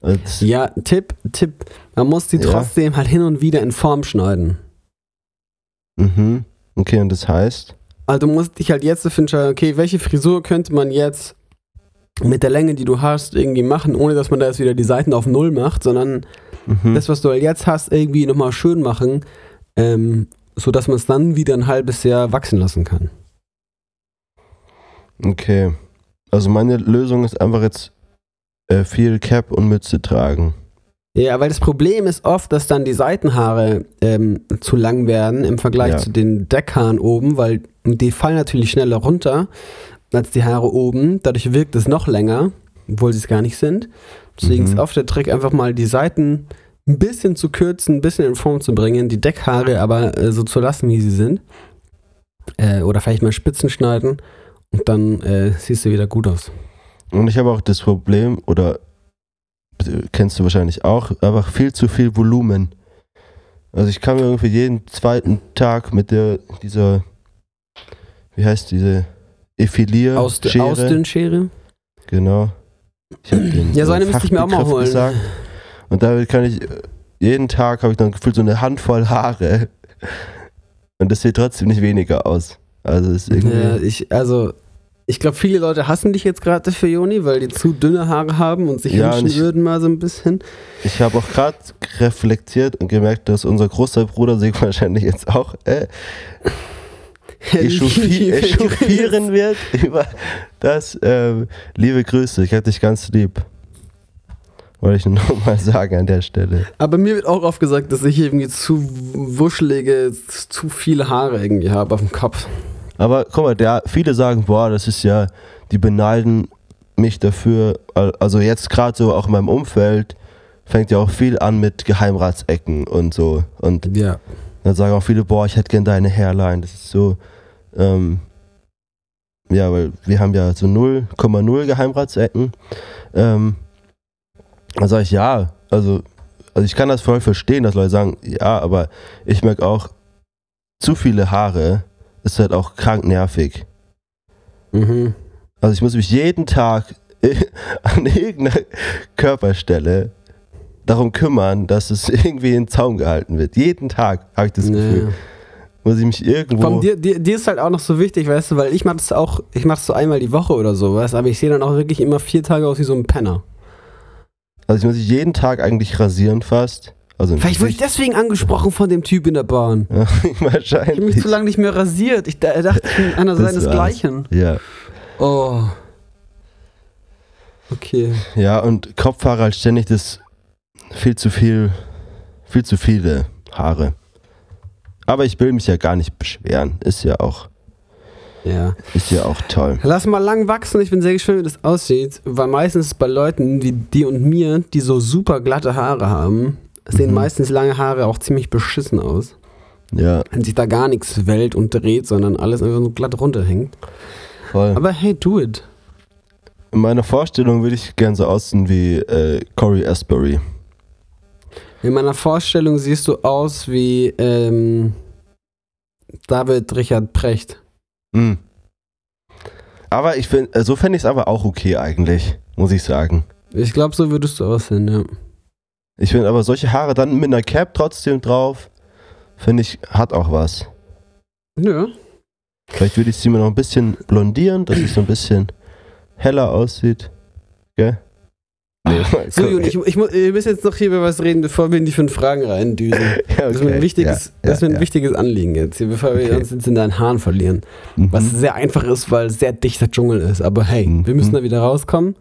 Als, Ja, Tipp, Tipp. Man muss die Ja. trotzdem halt hin und wieder in Form schneiden. mhm. Okay, und das heißt? Also du musst dich halt jetzt dafür entscheiden, okay, welche Frisur könnte man jetzt mit der Länge, die du hast, irgendwie machen, ohne dass man da jetzt wieder die Seiten auf Null macht, sondern Mhm. das, was du halt jetzt hast, irgendwie nochmal schön machen, ähm, sodass man es dann wieder ein halbes Jahr wachsen lassen kann. Okay. Also meine Lösung ist einfach jetzt äh, viel Cap und Mütze tragen. Ja, weil das Problem ist oft, dass dann die Seitenhaare ähm, zu lang werden im Vergleich Ja. zu den Deckhaaren oben, weil die fallen natürlich schneller runter als die Haare oben. Dadurch wirkt es noch länger, obwohl sie es gar nicht sind. Deswegen Mhm. ist oft der Trick, einfach mal die Seiten ein bisschen zu kürzen, ein bisschen in Form zu bringen, die Deckhaare aber äh, so zu lassen, wie sie sind. Äh, oder vielleicht mal Spitzen schneiden und dann äh, siehst du wieder gut aus. Und ich habe auch das Problem, oder äh, kennst du wahrscheinlich auch, einfach viel zu viel Volumen. Also ich kann mir irgendwie jeden zweiten Tag mit der, dieser, wie heißt diese, Effilier Aus, Schere. Ausdünnschere? Genau. Ja, so eine müsste ich mir auch mal holen. Gesagt. Und damit kann ich, äh, jeden Tag habe ich dann gefühlt so eine Handvoll Haare. Und das sieht trotzdem nicht weniger aus. Also ist irgendwie, Ja, ich, also, ich glaube, viele Leute hassen dich jetzt gerade dafür, Joni, weil die zu dünne Haare haben und sich Ja, wünschen ich- würden mal so ein bisschen. Ich habe auch gerade reflektiert und gemerkt, dass unser großer Bruder sich [LAUGHS] wahrscheinlich jetzt auch äh, [LAUGHS] echauffi [LAUGHS] echauffieren wird über das. Ähm, liebe Grüße, ich hatte dich ganz lieb. Wollte ich nur noch mal sagen an der Stelle. Aber mir wird auch oft gesagt, dass ich irgendwie zu wuschelige, zu viele Haare irgendwie habe auf dem Kopf. Aber guck mal, der, viele sagen, boah, das ist ja, die beneiden mich dafür. Al- Also jetzt gerade so auch in meinem Umfeld fängt ja auch viel an mit Geheimratsecken und so. Und Ja. Dann sagen auch viele, boah, ich hätte gern deine Hairline. Das ist so, ähm, ja, weil wir haben ja so 0,0 Geheimratsecken. Ähm, dann sage ich, ja, also, also ich kann das voll verstehen, dass Leute sagen, ja, aber ich merke auch, zu viele Haare ist halt auch krank nervig. Mhm. Also ich muss mich jeden Tag [LAUGHS] an irgendeiner Körperstelle darum kümmern, dass es irgendwie in Zaum gehalten wird. Jeden Tag habe ich das Gefühl. Nee. Muss ich mich irgendwo. Komm, dir, dir, dir ist halt auch noch so wichtig, weißt du, weil ich mach das auch, ich mach das so einmal die Woche oder so, weißt du, aber ich sehe dann auch wirklich immer vier Tage aus wie so ein Penner. Also ich muss mich jeden Tag eigentlich rasieren fast. Also Vielleicht wurde ich deswegen angesprochen von dem Typ in der Bahn. [LAUGHS] Ja, Ich habe mich wahrscheinlich. zu lange nicht mehr rasiert. Ich da- dachte, ich bin einer seinesgleichen. Ja. Oh. Okay. ja, und Kopfhaare halt ständig das viel zu viel, viel zu viele Haare. Aber ich will mich ja gar nicht beschweren. Ist ja auch, Ja. ist ja auch toll. Lass mal lang wachsen. Ich bin sehr gespannt, wie das aussieht. Weil meistens ist bei Leuten wie die und mir, die so super glatte Haare haben, sehen Mhm. meistens lange Haare auch ziemlich beschissen aus. Ja, Wenn sich da gar nichts wellt und dreht, sondern alles einfach so glatt runterhängt. voll. Aber hey, do it. In meiner Vorstellung würde ich gern so aussehen wie äh, Corey Asbury. In meiner Vorstellung siehst du aus wie ähm, David Richard Precht. Hm. Aber ich find, äh, so fände ich es aber auch okay eigentlich, muss ich sagen. Ich glaube, so würdest du aussehen, ja. Ich finde aber solche Haare dann mit einer Cap trotzdem drauf, finde ich, hat auch was. Ja. Vielleicht würde ich sie mir noch ein bisschen blondieren, dass es so ein bisschen heller aussieht. Gell? Nee, [LAUGHS] So, Juni, ich, ich, wir müssen jetzt noch hier über was reden, bevor wir in die fünf Fragen reindüsen. [LAUGHS] Ja, Das ist mir ein okay. wichtiges, Ja, das ist mir ein ja, wichtiges Anliegen jetzt, hier, bevor wir Okay. uns jetzt in deinen Haaren verlieren. ja. Was Mhm. sehr einfach ist, weil es sehr dichter Dschungel ist. Aber hey, Mhm. wir müssen da wieder rauskommen.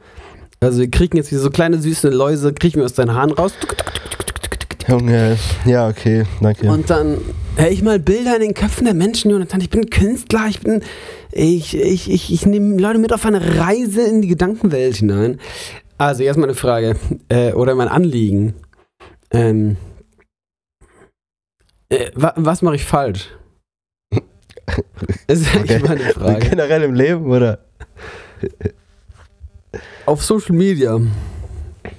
Also wir kriegen jetzt wie so kleine süße Läuse, kriegen wir aus deinen Haaren raus. Junge, ja, okay, danke. Und dann, hey, ich mal Bilder in den Köpfen der Menschen, Jonathan. Ich bin Künstler, ich bin, ich, ich, ich, ich nehme Leute mit auf eine Reise in die Gedankenwelt hinein. Also, erstmal eine Frage, äh, oder mein Anliegen. Ähm, äh, wa was mache ich falsch? Das ist eigentlich Okay. meine Frage. Generell im Leben, oder? Auf Social Media.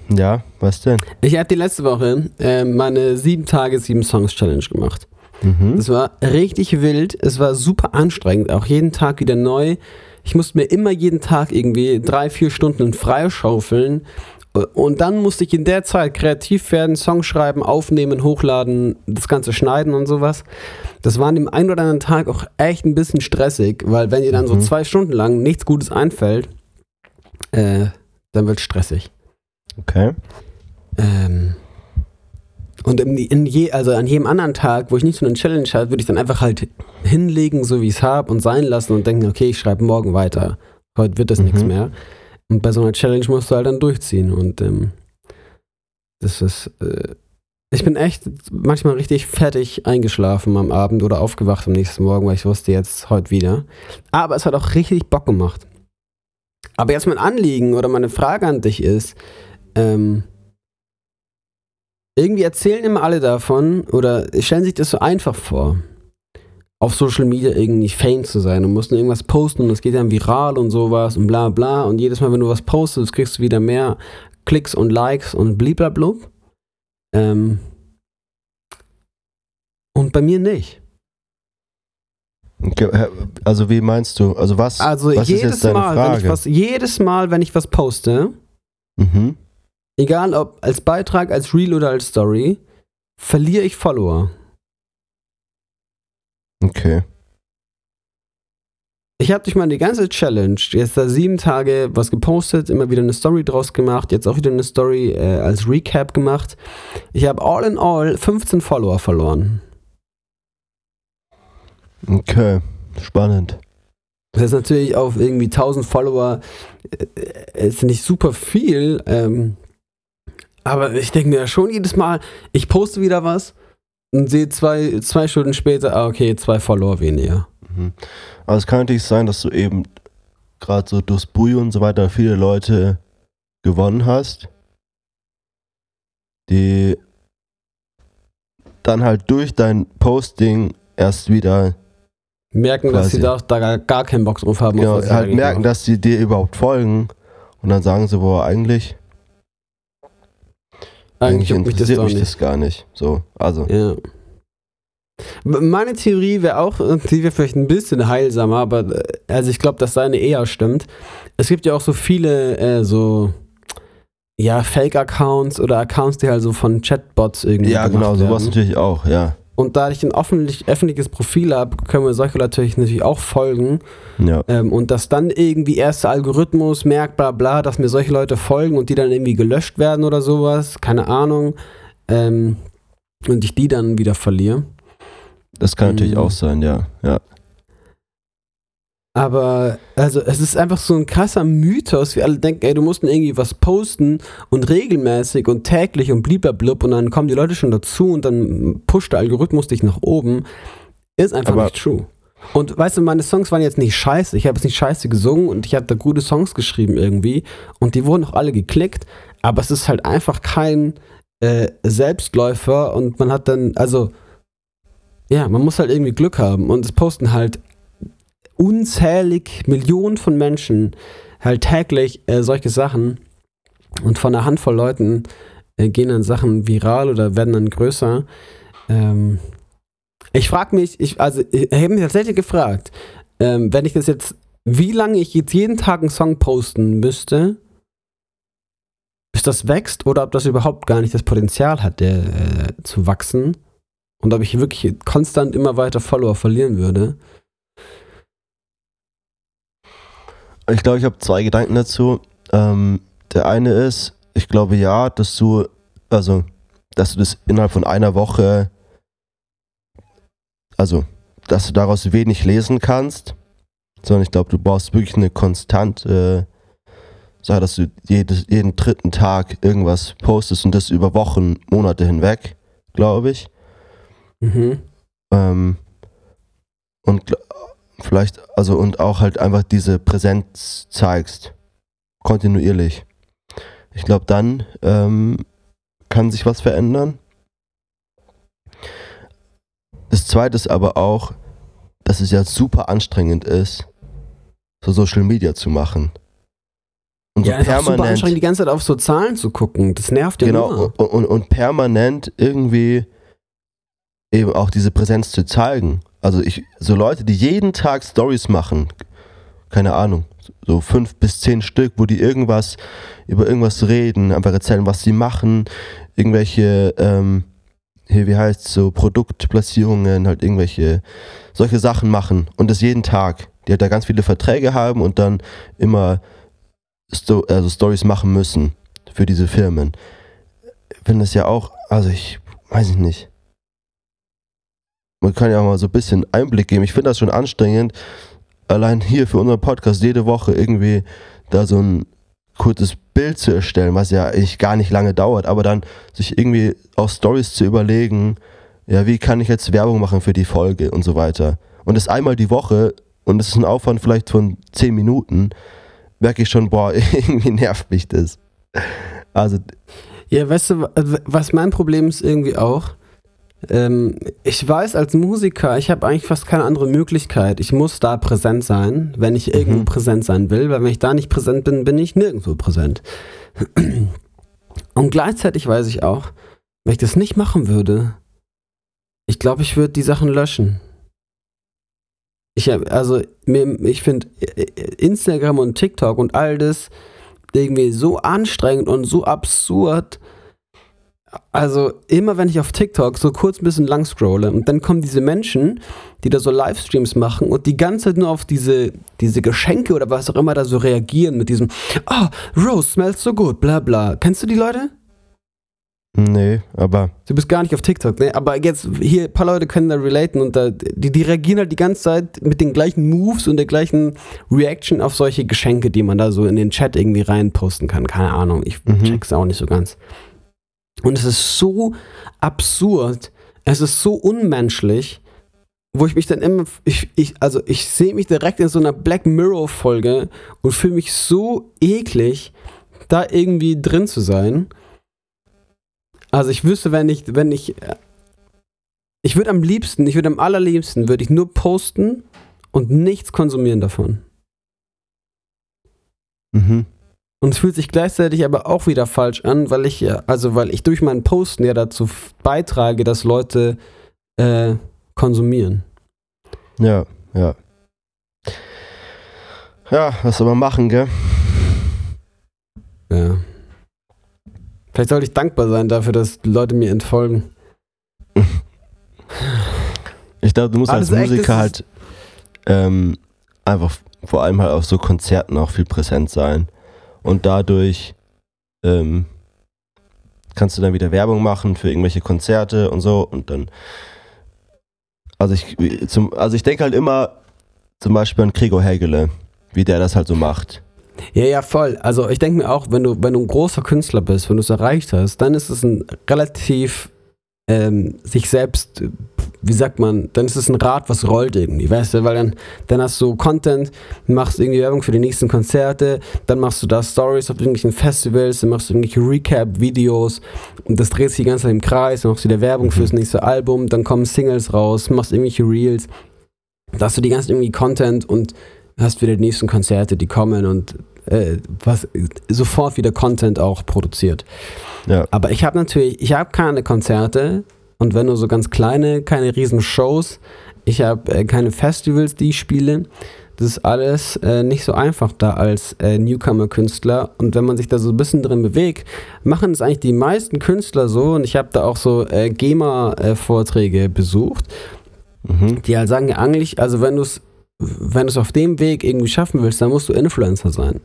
Ja, was denn? Ich habe die letzte Woche äh, meine 7 Tage, 7 Songs Challenge gemacht. Mhm. Es war richtig wild, es war super anstrengend, auch jeden Tag wieder neu. Ich musste mir immer jeden Tag irgendwie drei, vier Stunden freischaufeln. Und dann musste ich in der Zeit kreativ werden, Song schreiben, aufnehmen, hochladen, das Ganze schneiden und sowas. Das war an dem einen oder anderen Tag auch echt ein bisschen stressig, weil wenn dir dann so Mhm. zwei Stunden lang nichts Gutes einfällt, äh, dann wird stressig. Okay. Ähm, und in, je, also an jedem anderen Tag, wo ich nicht so eine Challenge hatte, würde ich dann einfach halt hinlegen, so wie ich es habe und sein lassen und denken, okay, ich schreibe morgen weiter. Heute wird das Mhm. nichts mehr. Und bei so einer Challenge musst du halt dann durchziehen. Und ähm, das ist. Äh, ich bin echt manchmal richtig fertig eingeschlafen am Abend oder aufgewacht am nächsten Morgen, weil ich wusste jetzt heute wieder. Aber es hat auch richtig Bock gemacht. Aber jetzt mein Anliegen oder meine Frage an dich ist, ähm, irgendwie erzählen immer alle davon oder stellen sich das so einfach vor, auf Social Media irgendwie Fame zu sein und mussten irgendwas posten und es geht dann viral und sowas und bla bla und jedes Mal, wenn du was postest, kriegst du wieder mehr Klicks und Likes und bliblablub. Ähm, und bei mir nicht. Also wie meinst du? Also was, Also was ist jedes jetzt deine Mal, wenn ich Frage? was, jedes Mal, wenn ich was poste, mhm. Egal ob als Beitrag, als Reel oder als Story, verliere ich Follower. Okay. Ich habe durch meine ganze Challenge jetzt da sieben Tage was gepostet, immer wieder eine Story draus gemacht, jetzt auch wieder eine Story äh, als Recap gemacht. Ich habe all in all 15 Follower verloren. Okay. Spannend. Das ist natürlich auf irgendwie 1000 Follower äh, ist nicht super viel, ähm, aber ich denke mir schon jedes Mal, ich poste wieder was und sehe zwei, zwei Stunden später, ah, okay, zwei Follower weniger. Mhm. Aber es kann natürlich sein, dass du eben gerade so durchs Bui und so weiter viele Leute gewonnen hast, die dann halt durch dein Posting erst wieder Merken, dass sie da, da gar, keinen Bock drauf haben. genau, halt merken, mache. dass sie dir überhaupt folgen und dann sagen sie, boah, eigentlich, eigentlich eigentlich juckt mich das interessiert mich das gar nicht. So, also. Ja. Meine Theorie wäre auch, die wäre vielleicht ein bisschen heilsamer, aber äh, also ich glaube, dass seine eher stimmt. Es gibt ja auch so viele äh, so ja Fake-Accounts oder Accounts, die halt so von Chatbots irgendwie Ja, genau, sowas natürlich auch, ja. Und da ich ein öffentlich, öffentliches Profil habe, können wir solche natürlich natürlich auch folgen. Ja. Ähm, und dass dann irgendwie erst der Algorithmus merkt, bla bla, dass mir solche Leute folgen und die dann irgendwie gelöscht werden oder sowas, keine Ahnung. Ähm, und ich die dann wieder verliere. Das kann natürlich Mhm. auch sein, ja. Ja. Aber, also, es ist einfach so ein krasser Mythos, wie alle denken, ey, du musst irgendwie was posten und regelmäßig und täglich und bliblablub und dann kommen die Leute schon dazu und dann pusht der Algorithmus dich nach oben. Ist einfach Aber- nicht true. Und weißt du, meine Songs waren jetzt nicht scheiße. Ich habe jetzt nicht scheiße gesungen und ich habe da gute Songs geschrieben irgendwie und die wurden auch alle geklickt, aber es ist halt einfach kein äh, Selbstläufer und man hat dann, also, ja, man muss halt irgendwie Glück haben und es posten halt unzählig Millionen von Menschen halt täglich äh, solche Sachen und von einer Handvoll Leuten äh, gehen dann Sachen viral oder werden dann größer. Ähm, ich frage mich, ich, also ich habe mich tatsächlich gefragt, ähm, wenn ich das jetzt, wie lange ich jetzt jeden Tag einen Song posten müsste, bis das wächst oder ob das überhaupt gar nicht das Potenzial hat, der, äh, zu wachsen und ob ich wirklich konstant immer weiter Follower verlieren würde. Ich glaube, ich habe zwei Gedanken dazu. Ähm, der eine ist, ich glaube ja, dass du, also, dass du das innerhalb von einer Woche, also, dass du daraus wenig lesen kannst, sondern ich glaube, du brauchst wirklich eine konstante Sache, dass du jedes, jeden dritten Tag irgendwas postest und das über Wochen, Monate hinweg, glaube ich. Mhm. Ähm, vielleicht, also und auch halt einfach diese Präsenz zeigst. Kontinuierlich. Ich glaube, dann ähm, kann sich was verändern. Das zweite ist aber auch, dass es ja super anstrengend ist, so Social Media zu machen. Und Ja, so ist auch super permanent. anstrengend, die ganze Zeit auf so Zahlen zu gucken. Das nervt ja Genau, und, und, und permanent irgendwie eben auch diese Präsenz zu zeigen. Also ich, so Leute, die jeden Tag Stories machen, keine Ahnung, so fünf bis zehn Stück, wo die irgendwas über irgendwas reden, einfach erzählen, was sie machen, irgendwelche, ähm, hier, wie heißt so Produktplatzierungen, halt irgendwelche solche Sachen machen und das jeden Tag. Die halt da ganz viele Verträge haben und dann immer Sto also Stories machen müssen für diese Firmen. Finde es ja auch, also ich weiß ich nicht. Man kann ja auch mal so ein bisschen Einblick geben. Ich finde das schon anstrengend, allein hier für unseren Podcast jede Woche irgendwie da so ein kurzes Bild zu erstellen, was ja eigentlich gar nicht lange dauert, aber dann sich irgendwie auch Stories zu überlegen, ja, wie kann ich jetzt Werbung machen für die Folge und so weiter. Und das einmal die Woche und das ist ein Aufwand vielleicht von 10 Minuten, merke ich schon, boah, [LAUGHS] irgendwie nervt mich das. Also, Ja, weißt du, wa- was mein Problem ist irgendwie auch? Ähm, ich weiß als Musiker, ich habe eigentlich fast keine andere Möglichkeit. Ich muss da präsent sein, wenn ich irgendwo Mhm. präsent sein will, weil wenn ich da nicht präsent bin, bin ich nirgendwo präsent. Und gleichzeitig weiß ich auch, wenn ich das nicht machen würde, ich glaube, ich würde die Sachen löschen. Ich also, ich finde Instagram und TikTok und all das irgendwie so anstrengend und so absurd. Also immer wenn ich auf TikTok so kurz ein bisschen lang scrolle und dann kommen diese Menschen, die da so Livestreams machen und die ganze Zeit nur auf diese, diese Geschenke oder was auch immer da so reagieren mit diesem Ah, Rose smells so gut, bla bla. Kennst du die Leute? nee, aber Du bist gar nicht auf TikTok, ne? Aber jetzt hier, ein paar Leute können da relaten und da, die, die reagieren halt die ganze Zeit mit den gleichen Moves und der gleichen Reaction auf solche Geschenke, die man da so in den Chat irgendwie reinposten kann. Keine Ahnung, ich Mhm. check's auch nicht so ganz. Und es ist so absurd, es ist so unmenschlich, wo ich mich dann immer, ich, ich, also ich sehe mich direkt in so einer Black Mirror Folge und fühle mich so eklig, da irgendwie drin zu sein. Also ich wüsste, wenn ich, wenn ich, ich würde am liebsten, ich würde am allerliebsten, würde ich nur posten und nichts konsumieren davon. mhm. Und es fühlt sich gleichzeitig aber auch wieder falsch an, weil ich ja, also weil ich durch meinen Posten ja dazu beitrage, dass Leute äh, konsumieren. ja, ja. Ja, was soll man machen, gell? Ja. Vielleicht sollte ich dankbar sein dafür, dass Leute mir entfolgen. Ich glaube, du musst Alles als Musiker halt ähm, einfach vor allem halt auf so Konzerten auch viel präsent sein. Und dadurch ähm, kannst du dann wieder Werbung machen für irgendwelche Konzerte und so und dann. Also ich, zum, also ich denke halt immer zum Beispiel an Gregor Hegele, wie der das halt so macht. Ja, ja, voll. Also ich denke mir auch, wenn du, wenn du ein großer Künstler bist, wenn du es erreicht hast, dann ist es ein relativ ähm, sich selbst, wie sagt man, dann ist es ein Rad, was rollt irgendwie, weißt du, weil dann, dann hast du Content, machst irgendwie Werbung für die nächsten Konzerte, dann machst du da Stories auf irgendwelchen Festivals, dann machst du irgendwelche Recap-Videos und das dreht sich die ganze Zeit im Kreis, dann machst du wieder Werbung Mhm. fürs nächste Album, dann kommen Singles raus, machst irgendwelche Reels, da hast du die ganze irgendwie Content und hast wieder die nächsten Konzerte, die kommen und äh, was sofort wieder Content auch produziert. Ja. Aber ich habe natürlich, ich habe keine Konzerte und wenn nur so ganz kleine, keine riesen Shows. Ich habe äh, keine Festivals, die ich spiele. Das ist alles äh, nicht so einfach da als äh, Newcomer-Künstler. Und wenn man sich da so ein bisschen drin bewegt, machen es eigentlich die meisten Künstler so. Und ich habe da auch so äh, GEMA-Vorträge besucht, Mhm. die halt sagen, ja, eigentlich, also wenn du es wenn auf dem Weg irgendwie schaffen willst, dann musst du Influencer sein.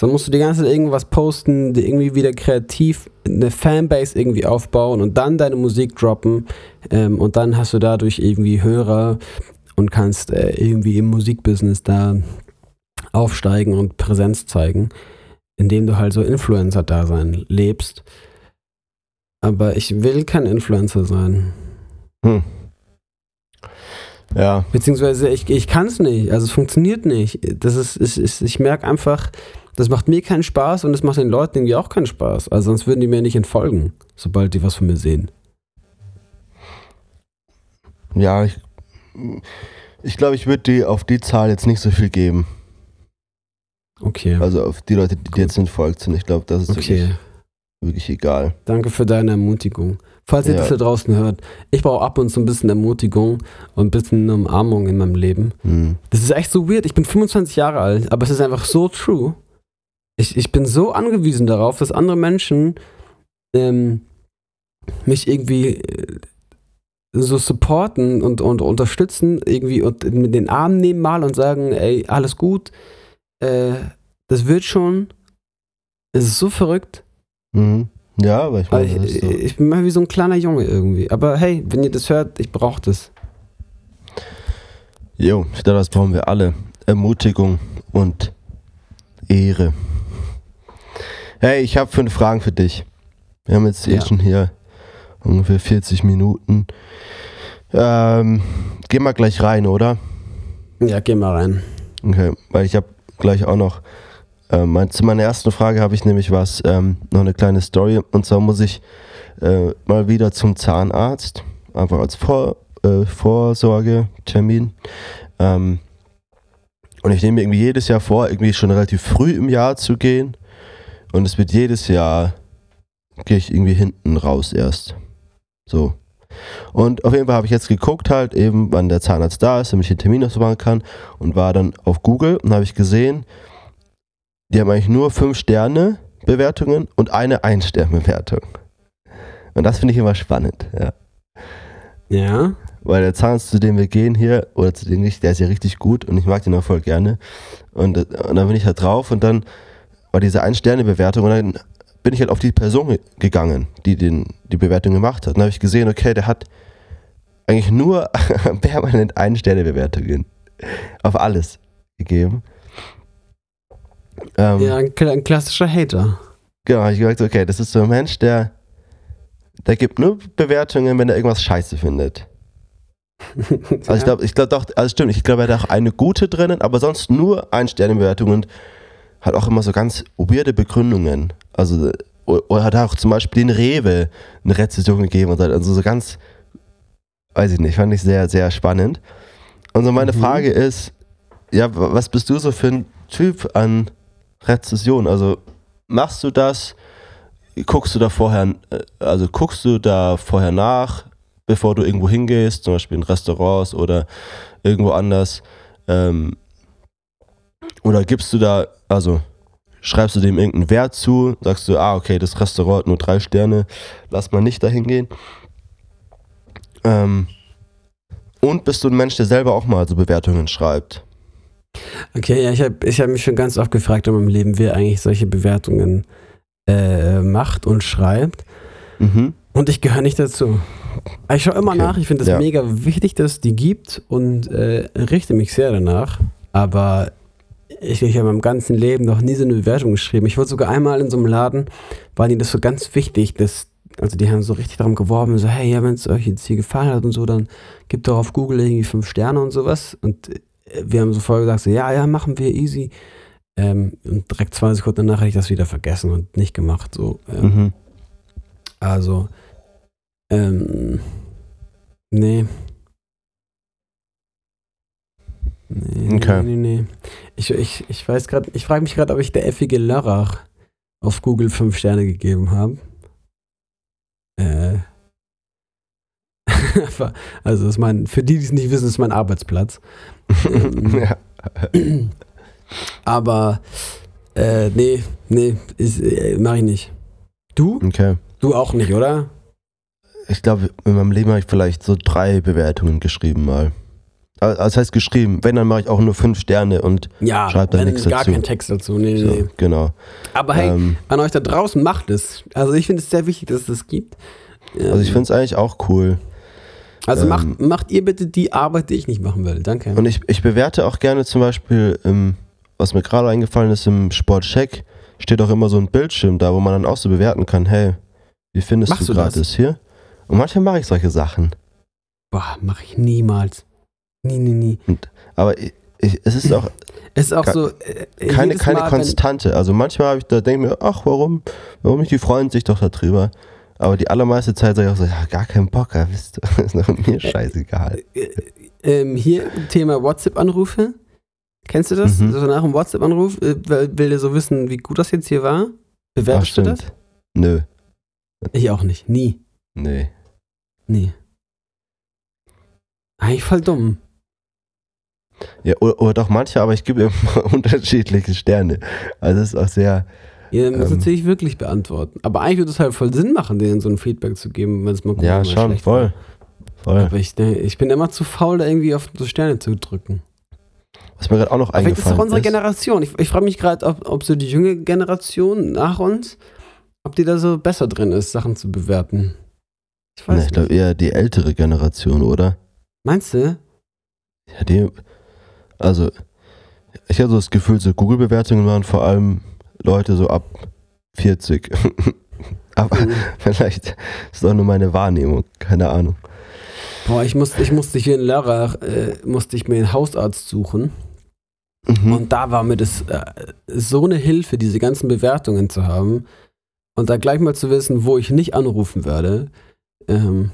Dann musst du die ganze Zeit irgendwas posten, irgendwie wieder kreativ eine Fanbase irgendwie aufbauen und dann deine Musik droppen. Ähm, und dann hast du dadurch irgendwie Hörer und kannst äh, irgendwie im Musikbusiness da aufsteigen und Präsenz zeigen, indem du halt so Influencer-Dasein lebst. Aber ich will kein Influencer sein. Hm. Ja, Beziehungsweise ich, ich kann es nicht. Also es funktioniert nicht. Das ist, ist, ist ich merke einfach, das macht mir keinen Spaß und es macht den Leuten irgendwie auch keinen Spaß. Also sonst würden die mir nicht entfolgen, sobald die was von mir sehen. ja, ich, ich glaube, ich würde dir auf die Zahl jetzt nicht so viel geben. Okay. Also auf die Leute, die dir jetzt entfolgt sind. Ich glaube, das ist Okay. wirklich, wirklich egal. Danke für deine Ermutigung. Falls ihr Ja. das da draußen hört, ich brauche ab und zu ein bisschen Ermutigung und ein bisschen Umarmung in meinem Leben. Hm. Das ist echt so weird. Ich bin 25 Jahre alt, aber es ist einfach so true. Ich, ich bin so angewiesen darauf, dass andere Menschen ähm, mich irgendwie äh, so supporten und, und unterstützen, irgendwie und mit den Armen nehmen mal und sagen, ey, alles gut, äh, das wird schon. Es ist so verrückt. Mhm. Ja, aber ich Aber meine, das ich, so. ich bin mal wie so ein kleiner Junge irgendwie. Aber hey, wenn ihr das hört, ich brauche das. Jo, ich glaube, das brauchen wir alle. Ermutigung und Ehre. Hey, ich habe fünf Fragen für dich. Wir haben jetzt eh Ja. schon hier ungefähr 40 Minuten. Ähm, geh mal gleich rein, oder? Ja, geh mal rein. Okay, weil ich habe gleich auch noch, mein, zu meiner ersten Frage habe ich nämlich was, ähm, noch eine kleine Story. Und zwar muss ich äh, mal wieder zum Zahnarzt, einfach als Vor, äh, Vorsorgetermin. Ähm, und ich nehme mir irgendwie jedes Jahr vor, irgendwie schon relativ früh im Jahr zu gehen. Und es wird jedes Jahr, gehe ich irgendwie hinten raus erst. So. Und auf jeden Fall habe ich jetzt geguckt halt eben, wann der Zahnarzt da ist, damit ich den Termin noch so machen kann und war dann auf Google und habe ich gesehen, die haben eigentlich nur 5 Sterne Bewertungen und eine Ein-Stern-Bewertung. Und das finde ich immer spannend, ja. Ja. Weil der Zahnarzt, zu dem wir gehen hier, oder zu dem ich, der ist ja richtig gut und ich mag den auch voll gerne. Und, und dann bin ich halt drauf und dann war diese Ein-Sterne-Bewertung und dann bin ich halt auf die Person ge- gegangen, die den, die Bewertung gemacht hat. Und dann habe ich gesehen, okay, der hat eigentlich nur [LAUGHS] permanent Ein-Sterne-Bewertungen auf alles gegeben. Ähm, Ja, ein, ein klassischer Hater. Genau, ich gesagt, okay, das ist so ein Mensch, der, der gibt nur Bewertungen, wenn er irgendwas scheiße findet. [LAUGHS] Also ich glaube, ich glaube doch, also stimmt, ich glaube, er hat auch eine gute drinnen, aber sonst nur ein Sterne-Bewertungen und hat auch immer so ganz weirde Begründungen. Also, oder hat auch zum Beispiel den Rewe eine Rezension gegeben und so, also so ganz, weiß ich nicht, fand ich sehr, sehr spannend. Und so meine Mhm. Frage ist, ja, was bist du so für ein Typ an Rezession? Also, machst du das? Guckst du da vorher, äh, also guckst du da vorher nach, bevor du irgendwo hingehst, zum Beispiel in Restaurants oder irgendwo anders? Ähm, oder gibst du da, also schreibst du dem irgendeinen Wert zu, sagst du, ah, okay, das Restaurant hat nur drei Sterne, lass mal nicht dahin gehen. Ähm, und bist du ein Mensch, der selber auch mal so Bewertungen schreibt? Okay, ja, ich habe ich hab mich schon ganz oft gefragt in meinem Leben, wer eigentlich solche Bewertungen äh, macht und schreibt. Mhm. Und ich gehöre nicht dazu. Ich schaue immer Okay, nach, ich finde es ja. mega wichtig, dass es die gibt und äh, richte mich sehr danach. Aber ich, ich habe in meinem ganzen Leben noch nie so eine Bewertung geschrieben. Ich wurde sogar einmal in so einem Laden, war denen das so ganz wichtig, dass, also die haben so richtig darum geworben, so, hey, ja, wenn es euch jetzt hier gefallen hat und so, dann gebt doch auf Google irgendwie fünf Sterne und sowas. Und äh, wir haben so voll gesagt, so, ja, ja, machen wir easy. Ähm, und direkt zwei Sekunden danach hatte ich das wieder vergessen und nicht gemacht. So, ähm, Mhm. also, ähm, nee. Nee, Okay. Nee, nee, nee. Ich, ich, ich weiß gerade, ich frage mich gerade, ob ich der effige Lörrach auf Google 5 Sterne gegeben habe. Äh. [LAUGHS] also, ist mein, für die, die es nicht wissen, ist mein Arbeitsplatz. [LAUGHS] Ähm, ja. Aber, äh, nee, nee, äh, mach ich nicht. Du? Okay. Du auch nicht, oder? Ich glaube, in meinem Leben habe ich vielleicht so drei Bewertungen geschrieben mal. Also, Das heißt geschrieben, wenn, dann mache ich auch nur fünf Sterne und Ja, Schreib da nichts gar dazu. keinen Text dazu. Nee, nee, so, nee. genau. Aber hey, Ähm, an euch da draußen macht es. Also ich finde es sehr wichtig, dass es das gibt. also ich Ähm, finde es eigentlich auch cool. Also ähm, macht, macht ihr bitte die Arbeit, die ich nicht machen will. Danke. Und ich, ich bewerte auch gerne zum Beispiel, im, was mir gerade eingefallen ist, im Sportcheck steht auch immer so ein Bildschirm da, wo man dann auch so bewerten kann, hey, wie findest Machst du gerade das? das hier? Und manchmal mache ich solche Sachen. Boah, mache ich niemals. Nie, nie, nie. Aber ich, ich, es ist auch [CLEARS THROAT] Es ist auch so. Äh, keine, keine Mal, Konstante. Also manchmal habe ich da denke mir, ach, warum, warum nicht? Die freuen sich doch darüber. Aber die allermeiste Zeit sage ich auch so, ja, gar keinen Bock, ja, wisst ihr, [LAUGHS] ist mir scheißegal. Ähm, hier Thema WhatsApp-Anrufe. Kennst du das? Mhm. So nach einem WhatsApp-Anruf äh, will der so wissen, wie gut das jetzt hier war? Ach, Bewertest du das? Nö, Ich auch nicht. Nie. nee. Nie. Eigentlich voll dumm. Ja, oder, oder doch manche, aber ich gebe immer [LAUGHS] unterschiedliche Sterne. Also das ist auch sehr, Ihr müsst Ähm. natürlich wirklich beantworten. Aber eigentlich würde es halt voll Sinn machen, denen so ein Feedback zu geben, wenn es mal gut ja, oder mal schon, voll. Voll. Aber ich, ne, ich bin immer zu faul, da irgendwie auf so Sterne zu drücken. Was mir gerade auch noch Aber vielleicht ist eingefallen doch unsere ist. Generation. Ich, ich frage mich gerade, ob, ob so die junge Generation nach uns, ob die da so besser drin ist, Sachen zu bewerten. Ich weiß Ne, ich glaube eher die ältere Generation, oder? Meinst du? Ja, die, also, ich habe so das Gefühl, so Google-Bewertungen waren vor allem Leute so ab 40. [LAUGHS] Aber vielleicht ist das auch nur meine Wahrnehmung, keine Ahnung. Boah, ich musste, ich musste hier in Lörrach, äh, musste ich mir einen Hausarzt suchen. Mhm. Und da war mir das äh, so eine Hilfe, diese ganzen Bewertungen zu haben. Und da gleich mal zu wissen, wo ich nicht anrufen werde. Ähm,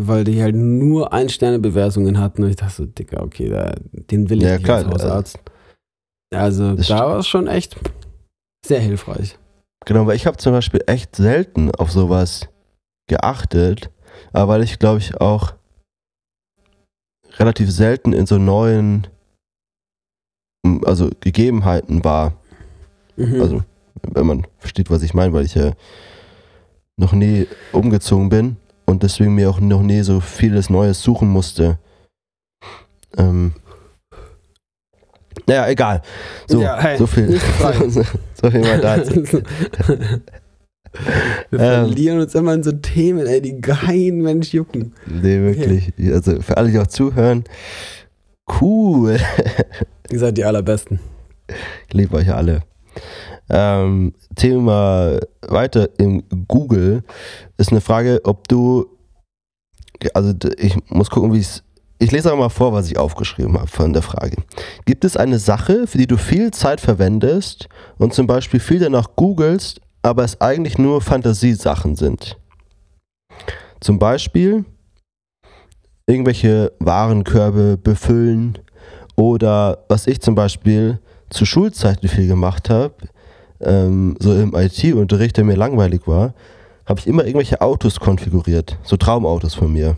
weil die halt nur Ein-Sterne-Bewertungen hatten. Und ich dachte so, Dicker, okay, da, den will ich Ja, nicht klar, als Hausarzt. Also da war es schon echt sehr hilfreich. Genau, weil ich habe zum Beispiel echt selten auf sowas geachtet, aber weil ich glaube ich auch relativ selten in so neuen, also Gegebenheiten war. Mhm. Also, wenn man versteht, was ich meine, weil ich ja noch nie umgezogen bin und deswegen mir auch noch nie so vieles Neues suchen musste. Ähm, naja, egal. So, Ja, hey, so viel. [LAUGHS] so, viel mal dazu. [LAUGHS] Wir Ähm. verlieren uns immer in so Themen, ey, die keinen Mensch jucken. Nee, wirklich. Also für alle, die auch zuhören, cool. Ihr seid die allerbesten. Ich liebe euch alle. Ähm, Thema weiter im Google ist eine Frage, ob du, also ich muss gucken, wie es, ich lese auch mal vor, was ich aufgeschrieben habe von der Frage. Gibt es eine Sache, für die du viel Zeit verwendest und zum Beispiel viel danach googelst, aber es eigentlich nur Fantasiesachen sind? Zum Beispiel irgendwelche Warenkörbe befüllen oder was ich zum Beispiel zu Schulzeiten viel gemacht habe, ähm, so im IT-Unterricht, der mir langweilig war, habe ich immer irgendwelche Autos konfiguriert, so Traumautos von mir.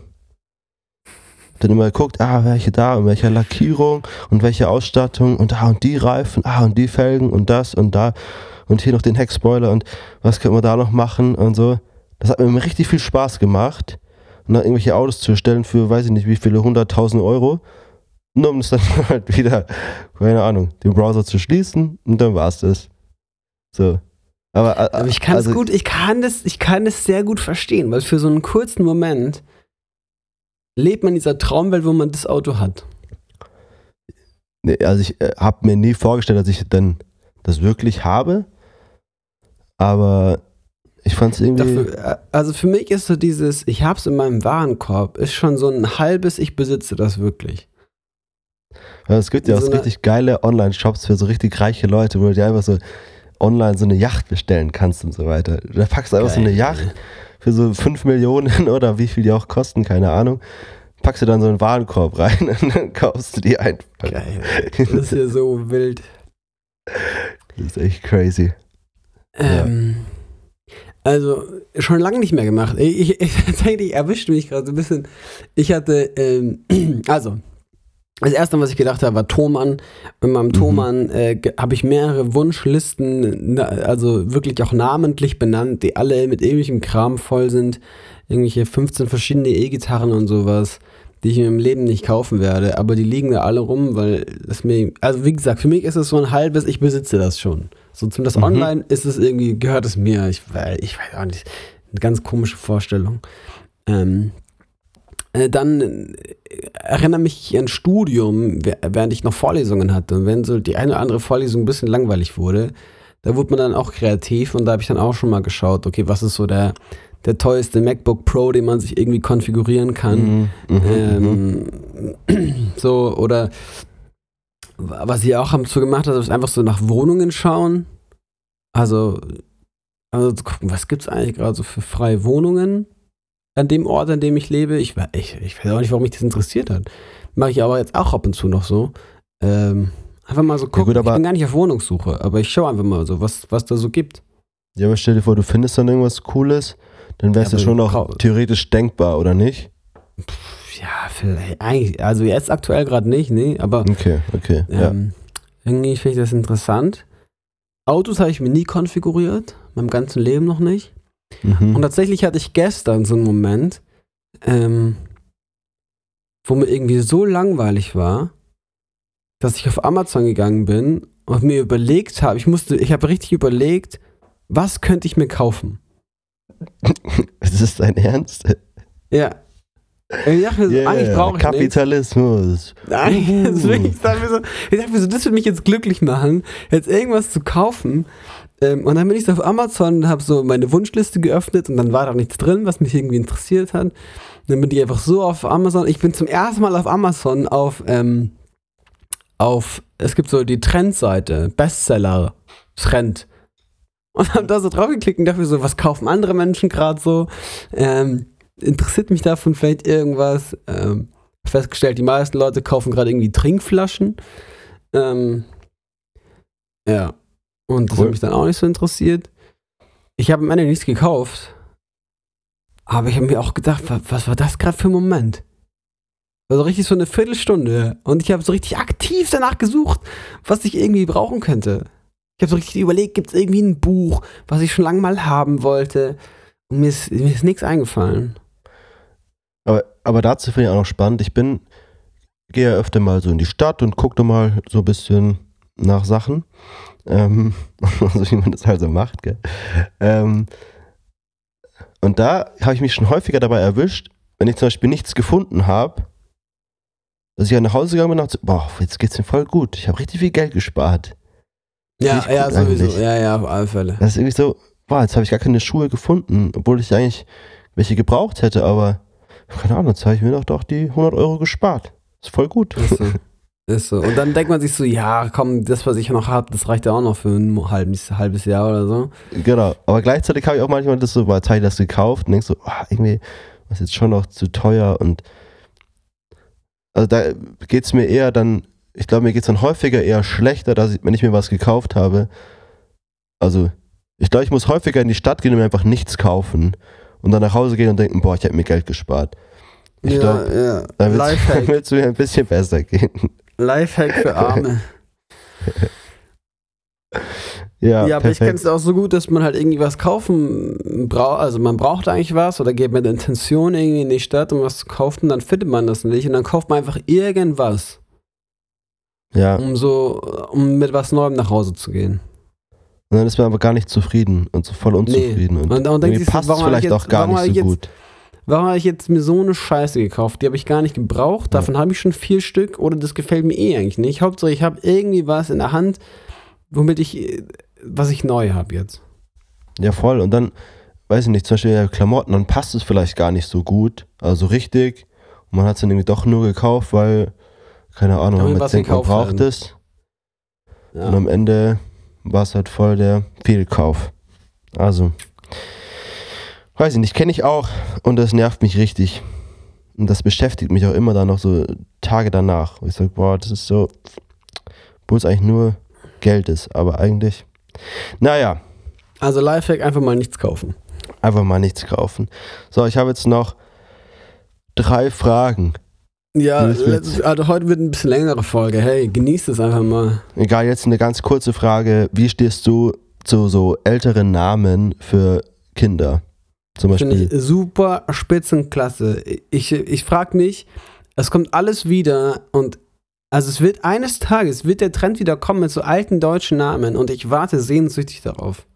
Dann immer geguckt, ah, welche da und welche Lackierung und welche Ausstattung und ah und die Reifen, ah und die Felgen und das und da und hier noch den Heckspoiler und was können wir da noch machen und so. Das hat mir immer richtig viel Spaß gemacht. Und dann irgendwelche Autos zu erstellen für, weiß ich nicht, wie viele, hunderttausend Euro. Nur um es dann [LAUGHS] halt wieder, keine Ahnung, den Browser zu schließen und dann war's das. So. Aber, äh, Aber ich kann es also, gut, ich kann das, ich kann das sehr gut verstehen, weil für so einen kurzen Moment lebt man in dieser Traumwelt, wo man das Auto hat. Nee, also ich äh, habe mir nie vorgestellt, dass ich dann das wirklich habe. Aber ich fand es irgendwie. Dafür, äh, also für mich ist so dieses, ich hab's in meinem Warenkorb, ist schon so ein halbes, ich besitze das wirklich. Ja, es gibt ja auch so richtig geile Online-Shops für so richtig reiche Leute, wo dir einfach so online so eine Yacht bestellen kannst und so weiter. Da packst du einfach so eine Geil. Yacht für so 5 Millionen [LAUGHS] oder wie viel die auch kosten, keine Ahnung. packst du dann so einen Warenkorb rein [LAUGHS] und dann kaufst du die einfach. Geil. Das ist ja so wild. Das ist echt crazy. Ähm, also, schon lange nicht mehr gemacht. Ich, ich, [LAUGHS] tatsächlich erwischt mich gerade so ein bisschen. Ich hatte, ähm, [CLEARS THROAT] also, das erste, was ich gedacht habe, war Thomann. Mit meinem Mhm. Thomann äh, habe ich mehrere Wunschlisten, also wirklich auch namentlich benannt, die alle mit ähnlichem Kram voll sind. Irgendwelche 15 verschiedene E-Gitarren und sowas, die ich mir im Leben nicht kaufen werde. Aber die liegen da alle rum, weil es mir, also wie gesagt, für mich ist es so ein halbes, ich besitze das schon. So zum das Mhm. Online ist es irgendwie, gehört es mir. Ich, weil, ich weiß auch nicht. Eine ganz komische Vorstellung. Ähm, äh, dann äh, erinnere mich an Studium, während ich noch Vorlesungen hatte. Und wenn so die eine oder andere Vorlesung ein bisschen langweilig wurde, da wurde man dann auch kreativ und da habe ich dann auch schon mal geschaut, okay, was ist so der, der teuerste MacBook Pro, den man sich irgendwie konfigurieren kann. Mhm, mhm, mhm. Ähm, [CLEARS THROAT] so, oder was ich auch so gemacht habe, ist einfach so nach Wohnungen schauen. Also, also zu gucken, was gibt es eigentlich gerade so für freie Wohnungen an dem Ort, an dem ich lebe. Ich, ich, ich weiß auch nicht, warum mich das interessiert hat. Mache ich aber jetzt auch ab und zu noch so. Ähm, einfach mal so gucken. gut, aber- ich bin gar nicht auf Wohnungssuche, aber ich schaue einfach mal so, was, was da so gibt. Ja, aber stell dir vor, du findest dann irgendwas Cooles, dann wär's Ja, ja, aber schon noch theoretisch denkbar, oder nicht? Ja, vielleicht, eigentlich, also jetzt aktuell gerade nicht, nee, aber Okay, okay. ja. Ähm, Irgendwie finde ich das interessant. Autos habe ich mir nie konfiguriert, meinem ganzen Leben noch nicht. Mhm. Und tatsächlich hatte ich gestern so einen Moment, ähm, wo mir irgendwie so langweilig war, dass ich auf Amazon gegangen bin und mir überlegt habe, ich musste, ich habe richtig überlegt, was könnte ich mir kaufen? [LAUGHS] Ist das dein Ernst? Ja. Ich dachte mir so, Yeah, eigentlich brauche ich nichts. Kapitalismus. Nein, [LAUGHS] Uh. will ich, dachte mir so, ich dachte mir so, das würde mich jetzt glücklich machen, jetzt irgendwas zu kaufen. Ähm, und dann bin ich so auf Amazon habe so meine Wunschliste geöffnet und dann war da nichts drin, was mich irgendwie interessiert hat. Und dann bin ich einfach so auf Amazon. Ich bin zum ersten Mal auf Amazon auf, ähm, auf, es gibt so die Trendseite, Bestseller, Trend. Und habe da so drauf geklickt und dachte mir so, was kaufen andere Menschen gerade so? Ähm, interessiert mich davon vielleicht irgendwas? Ähm, festgestellt, die meisten Leute kaufen gerade irgendwie Trinkflaschen. Ähm, ja. Und das Cool. hat mich dann auch nicht so interessiert. Ich habe am Ende nichts gekauft. Aber ich habe mir auch gedacht, was, was war das gerade für ein Moment? Also richtig so eine Viertelstunde. Und ich habe so richtig aktiv danach gesucht, was ich irgendwie brauchen könnte. Ich habe so richtig überlegt, gibt es irgendwie ein Buch, was ich schon lange mal haben wollte. Und mir ist, mir ist nichts eingefallen. Aber, aber dazu finde ich auch noch spannend. Ich bin, gehe ja öfter mal so in die Stadt und gucke mal so ein bisschen nach Sachen. Ähm, [LAUGHS] so wie man das halt so macht, gell? Ähm, und da habe ich mich schon häufiger dabei erwischt, wenn ich zum Beispiel nichts gefunden habe, dass ich nach Hause gegangen bin und dachte, boah, jetzt geht's mir voll gut. Ich habe richtig viel Geld gespart. Ja, ja, sowieso. eigentlich. Ja, ja, auf alle Fälle. Das ist irgendwie so, boah, jetzt habe ich gar keine Schuhe gefunden, obwohl ich eigentlich welche gebraucht hätte, aber keine Ahnung, jetzt habe ich mir doch, doch die 100 Euro gespart. Ist voll gut. Ist so. [LAUGHS] Ist so. Und dann denkt man sich so, ja, komm, das, was ich noch habe, das reicht ja auch noch für ein halbes, halbes Jahr oder so. Genau. Aber gleichzeitig habe ich auch manchmal das so, jetzt habe ich das gekauft und denkst so, ah, irgendwie, was ist jetzt schon noch zu teuer und also da geht es mir eher dann, ich glaube, mir geht es dann häufiger eher schlechter, dass ich, wenn ich mir was gekauft habe. Also, ich glaube, ich muss häufiger in die Stadt gehen und mir einfach nichts kaufen und dann nach Hause gehen und denken, boah, ich habe mir Geld gespart. Ich ja, glaube, ja. dann wird es [LAUGHS] mir ein bisschen besser gehen. Lifehack für Arme. [LAUGHS] Ja, Ja, aber ich kenne perfekt. es auch so gut, dass man halt irgendwie was kaufen braucht. Also man braucht eigentlich was oder geht mit der Intention irgendwie in die Stadt, um was zu kaufen, dann findet man das nicht und dann kauft man einfach irgendwas, Ja, um so, um mit was Neuem nach Hause zu gehen. und dann ist man aber gar nicht zufrieden und so voll unzufrieden. Und, Und- und denkt passt es vielleicht jetzt- auch gar nicht ich so jetzt- gut. Warum habe ich jetzt mir so eine Scheiße gekauft? Die habe ich gar nicht gebraucht. Davon habe ich schon vier Stück oder das gefällt mir eh eigentlich nicht. Hauptsache, ich habe irgendwie was in der Hand, womit ich, äh, was ich neu habe jetzt. Ja, voll. Und dann, weiß ich nicht, zum Beispiel Klamotten, dann passt es vielleicht gar nicht so gut. Also richtig. Und man hat es dann irgendwie doch nur gekauft, weil, keine Ahnung, man denkt, man braucht werden. es. Und Ja. am Ende war es halt voll der Fehlkauf. Also, weiß ich nicht, kenne ich auch. Und das nervt mich richtig. und das beschäftigt mich auch immer dann noch so Tage danach. Wo ich sage, boah, das ist so, obwohl es eigentlich nur Geld ist, aber eigentlich, naja, Also Lifehack, einfach mal nichts kaufen. einfach mal nichts kaufen. So, ich habe jetzt noch drei Fragen. Ja, letzt- also heute wird ein bisschen längere Folge. Hey, genießt es einfach mal. Egal, jetzt eine ganz kurze Frage. Wie stehst du zu so älteren Namen für Kinder? Zum Finde Beispiel. ich super spitzenklasse. Ich, ich frage mich, es kommt alles wieder und also es wird eines Tages, wird der Trend wieder kommen mit so alten deutschen Namen und ich warte sehnsüchtig darauf.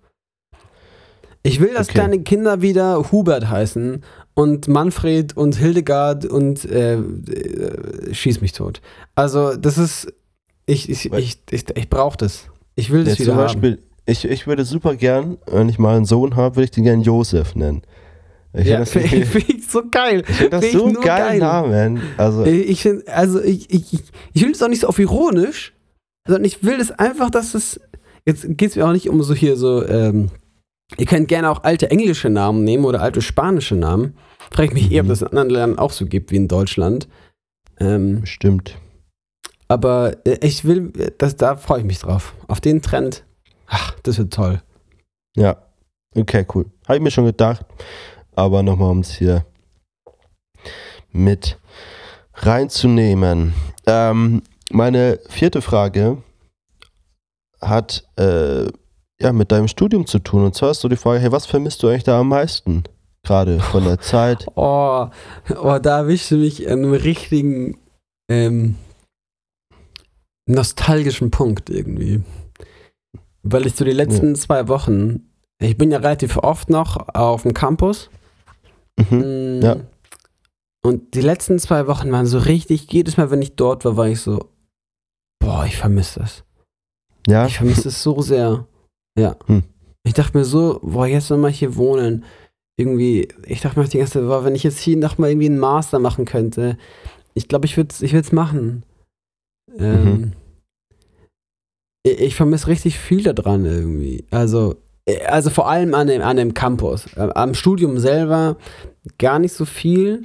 Ich will, dass Okay. kleine Kinder wieder Hubert heißen und Manfred und Hildegard und äh, äh, schieß mich tot. Also das ist, ich, ich, ich, ich, ich brauche das. Ich will das Ja, wieder zum haben. Ich, ich würde super gern, wenn ich mal einen Sohn habe, würde ich den gern Josef nennen. Ich Ja, finde das, [LAUGHS] finde ich, find ich so geil. ich find das find so ein nur geiler geil. Namen. Also, Ich, finde, also ich, ich, ich, will das auch nicht so auf ironisch, sondern ich will das einfach, dass es. Jetzt geht es mir auch nicht um so hier so, ähm, ihr könnt gerne auch alte englische Namen nehmen oder alte spanische Namen. Frage ich mich eher, ob Mhm. das in anderen Ländern auch so gibt wie in Deutschland. Ähm, bestimmt. aber äh, ich will, äh, das, da freue ich mich drauf. Auf den Trend. Ach, das wird toll. Ja. Okay, cool. Habe ich mir schon gedacht. Aber nochmal, um es hier mit reinzunehmen. Ähm, meine vierte Frage hat äh, ja mit deinem Studium zu tun. Und zwar ist so die Frage, hey, was vermisst du eigentlich da am meisten? Gerade von der [LAUGHS] Zeit. Oh, oh da erwischst du mich an einem richtigen ähm, nostalgischen Punkt irgendwie. Weil ich so die letzten zwei Wochen, ich bin ja relativ oft noch auf dem Campus. Mhm. Mm, Ja. Und die letzten zwei Wochen waren so richtig, jedes Mal, wenn ich dort war, war ich so, boah, ich vermisse das. Ja, Ich vermisse es so sehr. Ja. Hm. Ich dachte mir so, boah, jetzt nochmal hier wohnen. Irgendwie, ich dachte mir auch die ganze Zeit, boah, wenn ich jetzt hier nochmal irgendwie einen Master machen könnte, ich glaube, ich würde es ich würd's machen. Ähm, Mhm. Ich, vermisse richtig viel daran irgendwie. Also, äh, also vor allem an dem, an dem Campus. Am Studium selber gar nicht so viel.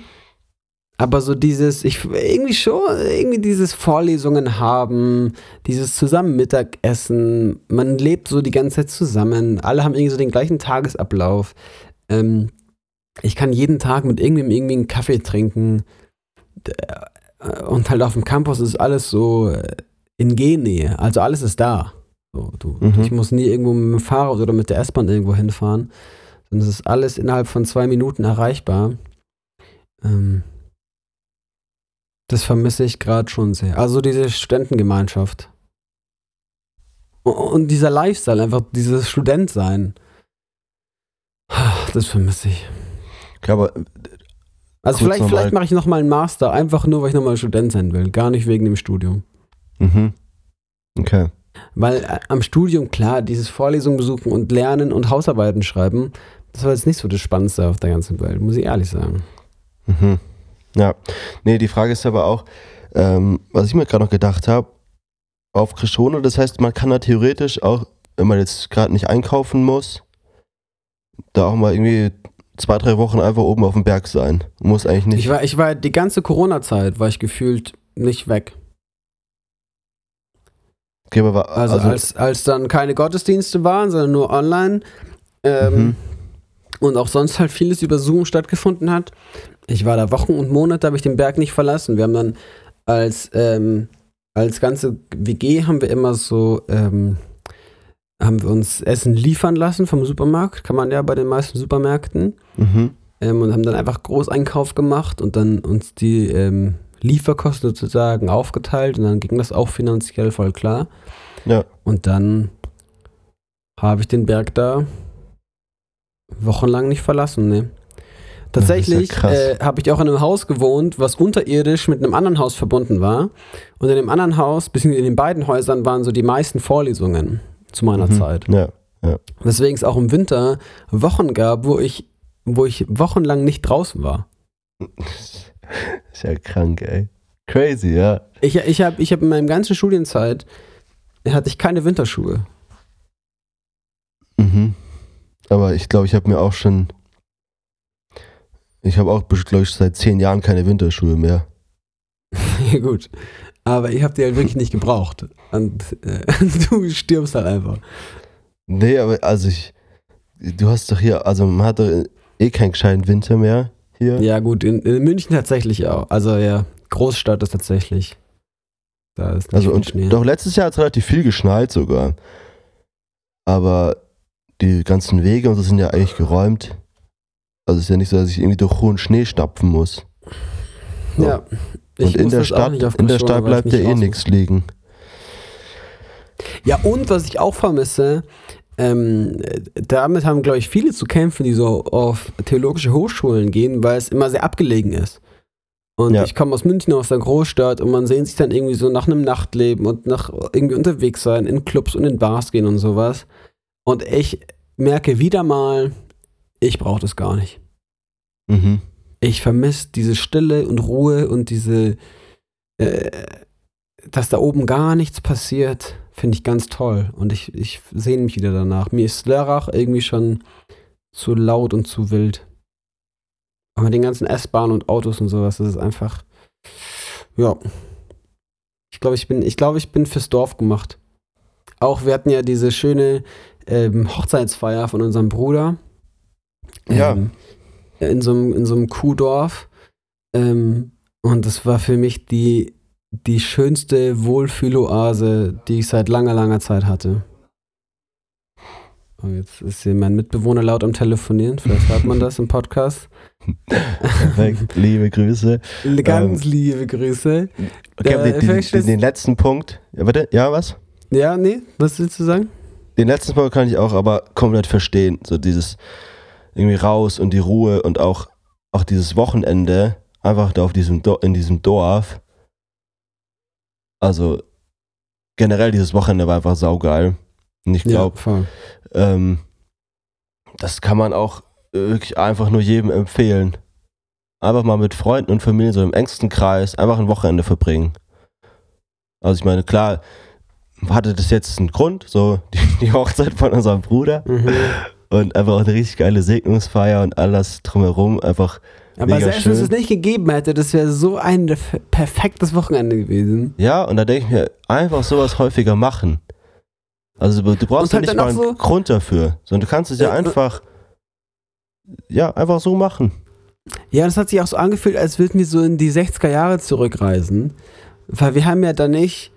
Aber so dieses, ich irgendwie schon, irgendwie dieses Vorlesungen haben, dieses zusammen Mittagessen, man lebt so die ganze Zeit zusammen, alle haben irgendwie so den gleichen Tagesablauf. Ähm, ich kann jeden Tag mit irgendwem irgendwie einen Kaffee trinken. Äh, Und halt auf dem Campus ist alles so äh, in Gennähe, also alles ist da. So, du, Mhm. Ich muss nie irgendwo mit dem Fahrrad oder mit der S-Bahn irgendwo hinfahren, sondern es ist alles innerhalb von zwei Minuten erreichbar. Ähm, das vermisse ich gerade schon sehr. Also diese Studentengemeinschaft. Und dieser Lifestyle, einfach dieses Studentsein. Das vermisse ich. okay, aber Also Kurz vielleicht, vielleicht mache ich nochmal einen Master, einfach nur, weil ich nochmal Student sein will. Gar nicht wegen dem Studium. Mhm. okay. Weil äh, am Studium, klar, dieses Vorlesungen besuchen und lernen und Hausarbeiten schreiben, das war jetzt nicht so das Spannendste auf der ganzen Welt, muss ich ehrlich sagen. Mhm. Ja. Nee, die Frage ist aber auch, ähm, was ich mir gerade noch gedacht habe, auf Krishona, das heißt, man kann da theoretisch auch, wenn man jetzt gerade nicht einkaufen muss, da auch mal irgendwie zwei, drei Wochen einfach oben auf dem Berg sein. Muss eigentlich nicht. Ich war, ich war die ganze Corona-Zeit, war ich gefühlt nicht weg. Okay, aber war, Also, also, als, als dann keine Gottesdienste waren, sondern nur online ähm, Mhm. und auch sonst halt vieles über Zoom stattgefunden hat. Ich war da Wochen und Monate, habe ich den Berg nicht verlassen. Wir haben dann als, ähm, als ganze WG haben wir immer so, ähm, haben wir uns Essen liefern lassen vom Supermarkt, kann man ja bei den meisten Supermärkten. mhm. Ähm, und haben dann einfach Großeinkauf gemacht und dann uns die ähm, Lieferkosten sozusagen aufgeteilt und dann ging das auch finanziell voll klar. Ja. Und dann habe ich den Berg da wochenlang nicht verlassen, ne. Tatsächlich Ja, äh, habe ich auch in einem Haus gewohnt, was unterirdisch mit einem anderen Haus verbunden war. Und in dem anderen Haus, beziehungsweise in den beiden Häusern, waren so die meisten Vorlesungen zu meiner mhm. Zeit. Ja. Weswegen es auch im Winter Wochen gab, wo ich, wo ich wochenlang nicht draußen war. [LAUGHS] Ist ja krank, ey. Crazy, ja. Ich, ich habe ich hab in meiner ganzen Studienzeit hatte ich keine Winterschuhe. Mhm. Aber ich glaube, ich habe mir auch schon. Ich habe auch, glaube ich, seit zehn Jahren keine Winterschuhe mehr. [LAUGHS] ja, gut. Aber ich habe die halt wirklich nicht gebraucht. Und äh, [LAUGHS] du stirbst halt einfach. Nee, aber also ich, du hast doch hier, also man hat doch eh keinen gescheiten Winter mehr hier. Ja, gut, in, in München tatsächlich auch. Also ja, Großstadt ist tatsächlich. Da ist also und Schnee. Doch letztes Jahr hat es relativ viel geschneit sogar. Aber die ganzen Wege und so sind ja eigentlich geräumt. Also es ist ja nicht so, dass ich irgendwie durch hohen Schnee stapfen muss. So. Ja. Und in der Stadt, in der Stadt bleibt ja eh nichts liegen. Ja, und was ich auch vermisse, ähm, damit haben, glaube ich, viele zu kämpfen, die so auf theologische Hochschulen gehen, weil es immer sehr abgelegen ist. Und ja. ich komme aus München, aus der Großstadt, und man sehnt sich dann irgendwie so nach einem Nachtleben und nach irgendwie unterwegs sein, in Clubs und in Bars gehen und sowas. Und ich merke wieder mal, ich brauche das gar nicht. Mhm. Ich vermisse diese Stille und Ruhe und diese, äh, dass da oben gar nichts passiert, finde ich ganz toll. Und ich, ich sehne mich wieder danach. Mir ist Lörrach irgendwie schon zu laut und zu wild. Aber mit den ganzen S-Bahnen und Autos und sowas, das ist einfach, ja. Ich glaube, ich bin, ich glaube, ich bin fürs Dorf gemacht. Auch wir hatten ja diese schöne ähm, Hochzeitsfeier von unserem Bruder. Ja. Ähm, in so einem, in so einem Kuhdorf. Ähm, und das war für mich die, die schönste Wohlfühloase, die ich seit langer, langer Zeit hatte. Oh, jetzt ist hier mein Mitbewohner laut am Telefonieren. Vielleicht hört man das im Podcast. Perfekt, liebe Grüße. Ganz ähm, liebe Grüße. Okay, äh, den, den, den, letzten Punkt. Ja, warte, ja, was? Ja, nee, was willst du sagen? Den letzten Punkt kann ich auch aber komplett verstehen. So dieses irgendwie raus und die Ruhe und auch, auch dieses Wochenende einfach da auf diesem in diesem Dorf. Also generell dieses Wochenende war einfach saugeil. Und ich glaube, ja, ähm, das kann man auch wirklich einfach nur jedem empfehlen. Einfach mal mit Freunden und Familien so im engsten Kreis einfach ein Wochenende verbringen. Also ich meine, klar, hatte das jetzt einen Grund, so [LAUGHS] die, die Hochzeit von unserem Bruder mhm. und einfach auch eine richtig geile Segnungsfeier und alles drumherum einfach aber selbst wenn es es nicht gegeben hätte, das wäre so ein perfektes Wochenende gewesen. Ja, und da denke ich mir, einfach sowas häufiger machen. Also du brauchst halt ja nicht mal einen so Grund dafür, sondern du kannst es ja, ja einfach, ja, einfach so machen. Ja, das hat sich auch so angefühlt, als würden wir so in die 60er Jahre zurückreisen. Weil wir haben ja da nicht,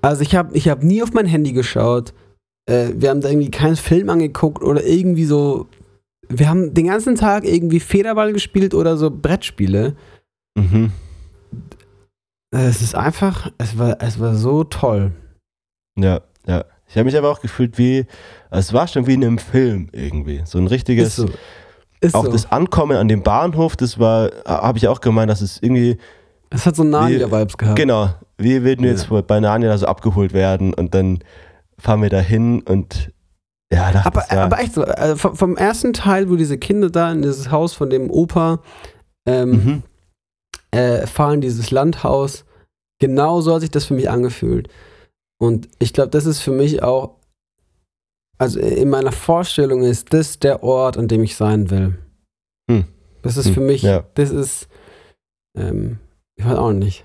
also ich habe ich hab nie auf mein Handy geschaut. Äh, wir haben da irgendwie keinen Film angeguckt oder irgendwie so. Wir haben den ganzen Tag irgendwie Federball gespielt oder so Brettspiele. Mhm. Es ist einfach, es war, es war so toll. Ja. Ja, ich habe mich aber auch gefühlt wie, es war schon wie in einem Film irgendwie. So ein richtiges, Ist so. Ist auch so. das Ankommen an dem Bahnhof, das war, habe ich auch gemeint, dass es irgendwie. Es hat so Narnia-Vibes gehabt. Genau, wir würden ja. jetzt bei Narnia so abgeholt werden und dann fahren wir da hin und ja, dachte, aber, ja. aber echt so, also vom, vom, ersten Teil, wo diese Kinder da in dieses Haus von dem Opa ähm, mhm. äh, fahren, dieses Landhaus, genau so hat sich das für mich angefühlt. Und ich glaube, das ist für mich auch, also in meiner Vorstellung ist das der Ort, an dem ich sein will. Hm. Das ist hm. für mich, ja. das ist, ähm, ich weiß auch nicht.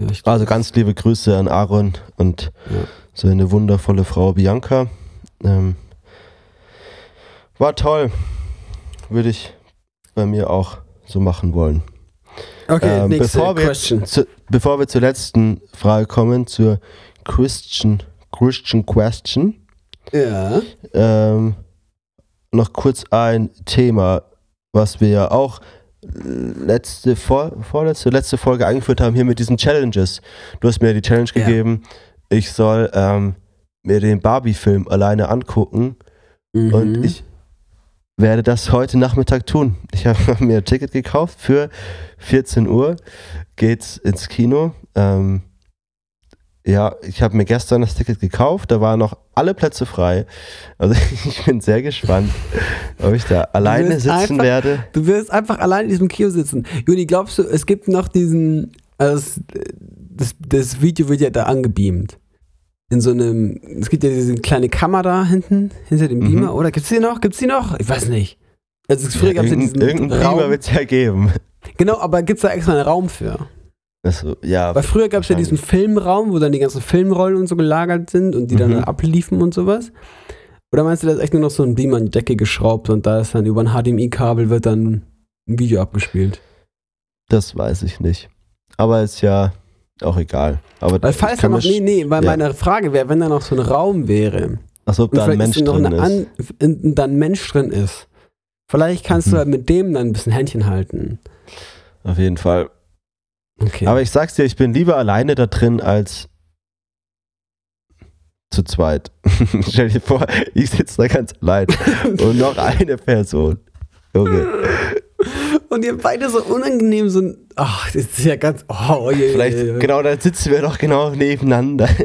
Ja, also ganz liebe Grüße an Aaron und ja. Seine wundervolle Frau Bianca. Ähm, war toll. Würde ich bei mir auch so machen wollen. Okay, ähm, bevor, wir zu, bevor wir zur letzten Frage kommen, zur Christian, Christian Question. Ja. Ähm, noch kurz ein Thema, was wir ja auch letzte, vor, vorletzte, letzte Folge eingeführt haben, hier mit diesen Challenges. Du hast mir die Challenge ja. gegeben, ich soll ähm, mir den Barbie-Film alleine angucken. Mhm. Und ich werde das heute Nachmittag tun. Ich habe [LAUGHS] mir ein Ticket gekauft für 14 Uhr. Geht's ins Kino. Ähm, ja, ich habe mir gestern das Ticket gekauft. Da waren noch alle Plätze frei. Also [LAUGHS] ich bin sehr gespannt, ob ich da alleine sitzen einfach, werde. Du wirst einfach allein in diesem Kino sitzen. Juni, glaubst du, es gibt noch diesen. Also das, das Video wird ja da angebeamt. In so einem, es gibt ja diese kleine Kamera hinten, hinter dem Mhm. Beamer, oder gibt's die noch? Gibt's die noch? Ich weiß nicht. Also früher gab's ja diesen irgendein Beamer Raum. wird es ja geben. Genau, aber gibt's da extra einen Raum für? Also, ja, Weil früher gab's ja diesen Filmraum, wo dann die ganzen Filmrollen und so gelagert sind und die dann Mhm. abliefen und sowas. Oder meinst du, da ist echt nur noch so ein Beamer an die Decke geschraubt und da ist dann über ein HDMI-Kabel wird dann ein Video abgespielt? das weiß ich nicht. Aber ist ja auch egal. Aber Weil falls da noch, nee, nee, weil ja. meine Frage wäre, wenn da noch so ein Raum wäre Ach so, ob da ein Mensch drin ist. An, in, da ein Mensch drin ist, vielleicht kannst Mhm. du halt mit dem dann ein bisschen Händchen halten. Auf jeden Fall. Okay. Aber ich sag's dir, ich bin lieber alleine da drin als zu zweit. [LAUGHS] Stell dir vor, ich sitze da ganz allein [LAUGHS] und noch eine Person. Junge. Und ihr beide so unangenehm so ein, ach, das ist ja ganz, oh, je, Vielleicht, je, je. genau, dann sitzen wir doch genau nebeneinander. [LAUGHS]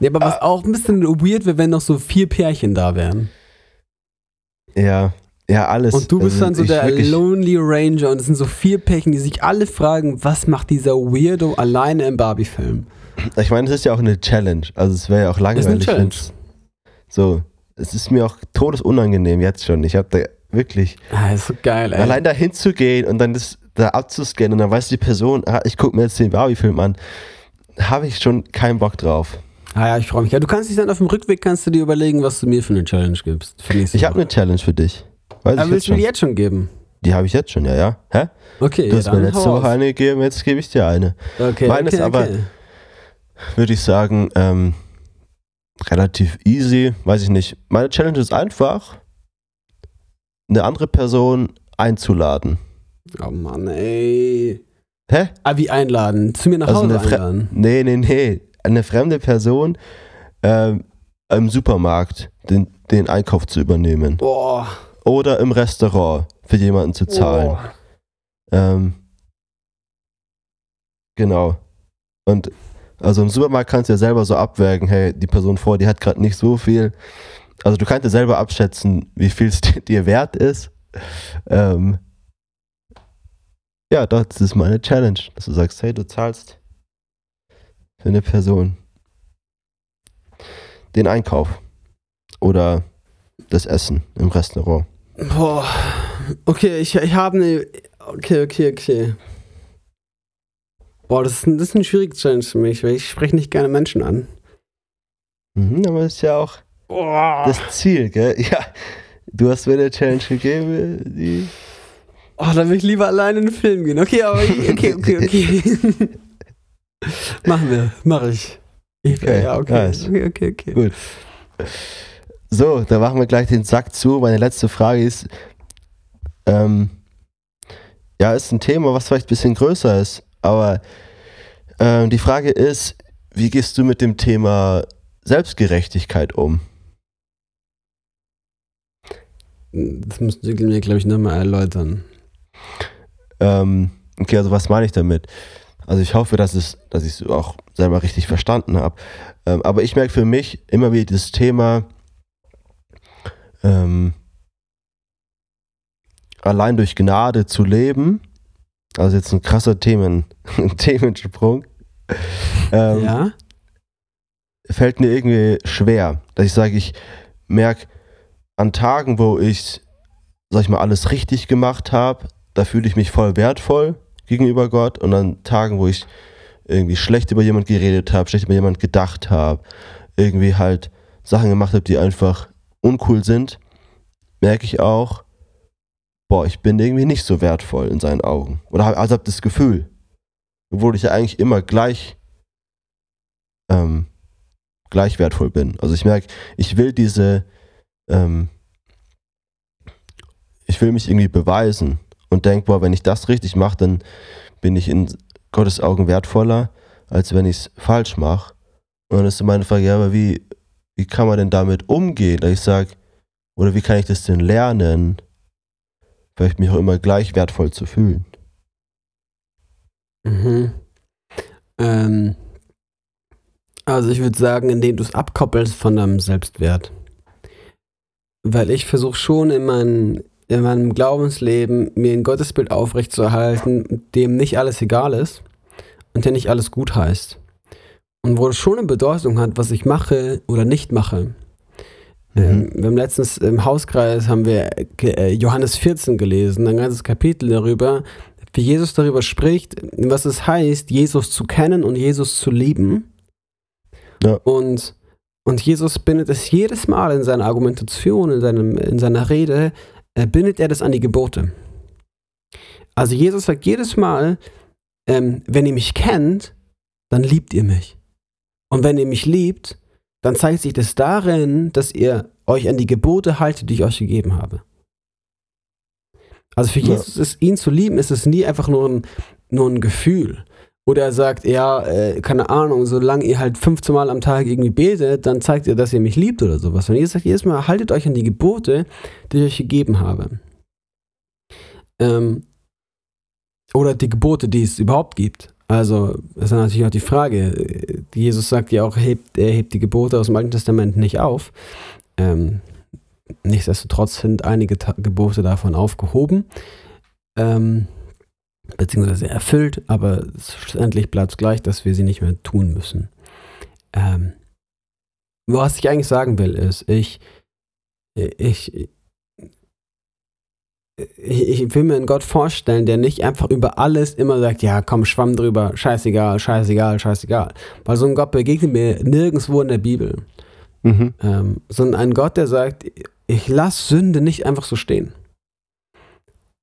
Ja, aber was auch ein bisschen weird wäre, wenn noch so vier Pärchen da wären. ja, ja, alles. Und du bist Also dann so der Lonely Ranger und es sind so vier Pärchen, die sich alle fragen, was macht dieser Weirdo alleine im Barbie-Film? Ich meine, es ist ja auch eine Challenge. Also es wäre ja auch Das ist eine langweilig. Challenge. So, es ist mir auch todesunangenehm jetzt schon. Ich habe da wirklich Ah, ist so geil, ey. allein da hinzugehen und dann das da abzuscannen und dann weiß die Person, ah, ich gucke mir jetzt den Barbie-Film an, habe ich schon keinen Bock drauf. Ah ja, ich freue mich. Ja, du kannst dich dann auf dem Rückweg kannst du dir überlegen, was du mir für eine Challenge gibst. Ich habe eine Challenge für dich. Weiß Aber willst du mir die jetzt schon geben? Die habe ich jetzt schon, ja, ja. Hä? Okay, Du hast mir letzte Woche eine gegeben, jetzt gebe ich dir eine. Okay, Meine okay, ist aber- okay. Würde ich sagen, ähm, relativ easy, weiß ich nicht. Meine Challenge ist einfach, eine andere Person einzuladen. Oh Mann, ey. Hä? Ah, wie einladen? Zu mir nach Also Hause einladen. Nee, nee, nee. Eine fremde Person ähm, im Supermarkt den, den Einkauf zu übernehmen. Boah. Oder im Restaurant für jemanden zu zahlen. Boah. Ähm, genau. Und also im Supermarkt kannst du ja selber so abwägen, hey, die Person vor dir hat gerade nicht so viel. Also du kannst ja selber abschätzen, wie viel es [LAUGHS] dir wert ist. Ähm, ja, das ist meine Challenge, dass du sagst, hey, du zahlst für eine Person den Einkauf oder das Essen im Restaurant. Boah. Okay, ich, ich habe eine. Okay, okay, okay. Boah, das ist, ein, das ist eine schwierige Challenge für mich, weil ich spreche nicht gerne Menschen an. Mhm, aber ist ja auch Boah. das Ziel, gell? [LAUGHS] Ja, du hast mir eine Challenge gegeben, die. Oh, da will ich lieber alleine in den Film gehen. Okay, aber [LAUGHS] okay, okay, okay. [LAUGHS] Machen wir, mache ich. ich Okay, ja, okay. nice. okay, okay, okay. Gut. So, da machen wir gleich den Sack zu. Meine letzte Frage ist: ähm, Ja, ist ein Thema, was vielleicht ein bisschen größer ist, aber ähm, die Frage ist: Wie gehst du mit dem Thema Selbstgerechtigkeit um? Das müssten Sie mir, glaube ich, nochmal erläutern. Ähm, okay, also was meine ich damit? Also ich hoffe, dass, es, dass ich es auch selber richtig verstanden habe. Ähm, aber ich merke für mich immer wieder das Thema, ähm, allein durch Gnade zu leben. Also jetzt ein krasser Themen, [LAUGHS] Themensprung. Ähm, ja? fällt mir irgendwie schwer, dass ich sage, ich merke an Tagen, wo ich, sag ich mal, alles richtig gemacht habe, da fühle ich mich voll wertvoll gegenüber Gott und an Tagen, wo ich irgendwie schlecht über jemand geredet habe, schlecht über jemand gedacht habe, irgendwie halt Sachen gemacht habe, die einfach uncool sind, merke ich auch, boah, ich bin irgendwie nicht so wertvoll in seinen Augen. Oder hab, also habe das Gefühl, obwohl ich ja eigentlich immer gleich ähm, gleich wertvoll bin. Also ich merke, ich will diese, ähm, ich will mich irgendwie beweisen und denke, boah, wenn ich das richtig mache, dann bin ich in Gottes Augen wertvoller, als wenn ich es falsch mache. Und dann ist meine Frage, ja, aber wie, wie kann man denn damit umgehen? Dass ich sage, oder wie kann ich das denn lernen, vielleicht mich auch immer gleich wertvoll zu fühlen? Mhm. Ähm, also ich würde sagen, indem du es abkoppelst von deinem Selbstwert. Weil ich versuche schon in, mein, in meinem Glaubensleben mir ein Gottesbild aufrechtzuerhalten, dem nicht alles egal ist und der nicht alles gut heißt. und wo es schon eine Bedeutung hat, was ich mache oder nicht mache. Mhm. Ähm, wir haben letztens im Hauskreis haben wir äh, Johannes 14 gelesen, ein ganzes Kapitel darüber, wie Jesus darüber spricht, was es heißt, Jesus zu kennen und Jesus zu lieben. Ja. Und, und Jesus bindet es jedes Mal in seiner Argumentation, in, seinem, in seiner Rede, äh, bindet er das an die Gebote. Also Jesus sagt jedes Mal, ähm, wenn ihr mich kennt, dann liebt ihr mich. Und wenn ihr mich liebt, dann zeigt sich das darin, dass ihr euch an die Gebote haltet, die ich euch gegeben habe. Also für. Jesus ist ihn zu lieben, ist es nie einfach nur ein, nur ein Gefühl. Oder er sagt, ja, äh, keine Ahnung, solange ihr halt 15 Mal am Tag irgendwie betet, dann zeigt ihr, dass ihr mich liebt oder sowas. Und Jesus sagt jedes Mal, haltet euch an die Gebote, die ich euch gegeben habe. Ähm, oder die Gebote, die es überhaupt gibt. Also, das ist natürlich auch die Frage. Jesus sagt ja auch, er hebt, er hebt die Gebote aus dem Alten Testament nicht auf. Ähm, nichtsdestotrotz sind einige Ta Gebote davon aufgehoben, ähm, beziehungsweise erfüllt, aber schlussendlich bleibt es gleich, dass wir sie nicht mehr tun müssen. Ähm, was ich eigentlich sagen will, ist, ich, ich, ich, will mir einen Gott vorstellen, der nicht einfach über alles immer sagt, ja, komm, schwamm drüber, scheißegal, scheißegal, scheißegal. Weil so ein Gott begegnet mir nirgendwo in der Bibel. Mhm. Ähm, sondern ein Gott, der sagt, ich lasse Sünde nicht einfach so stehen.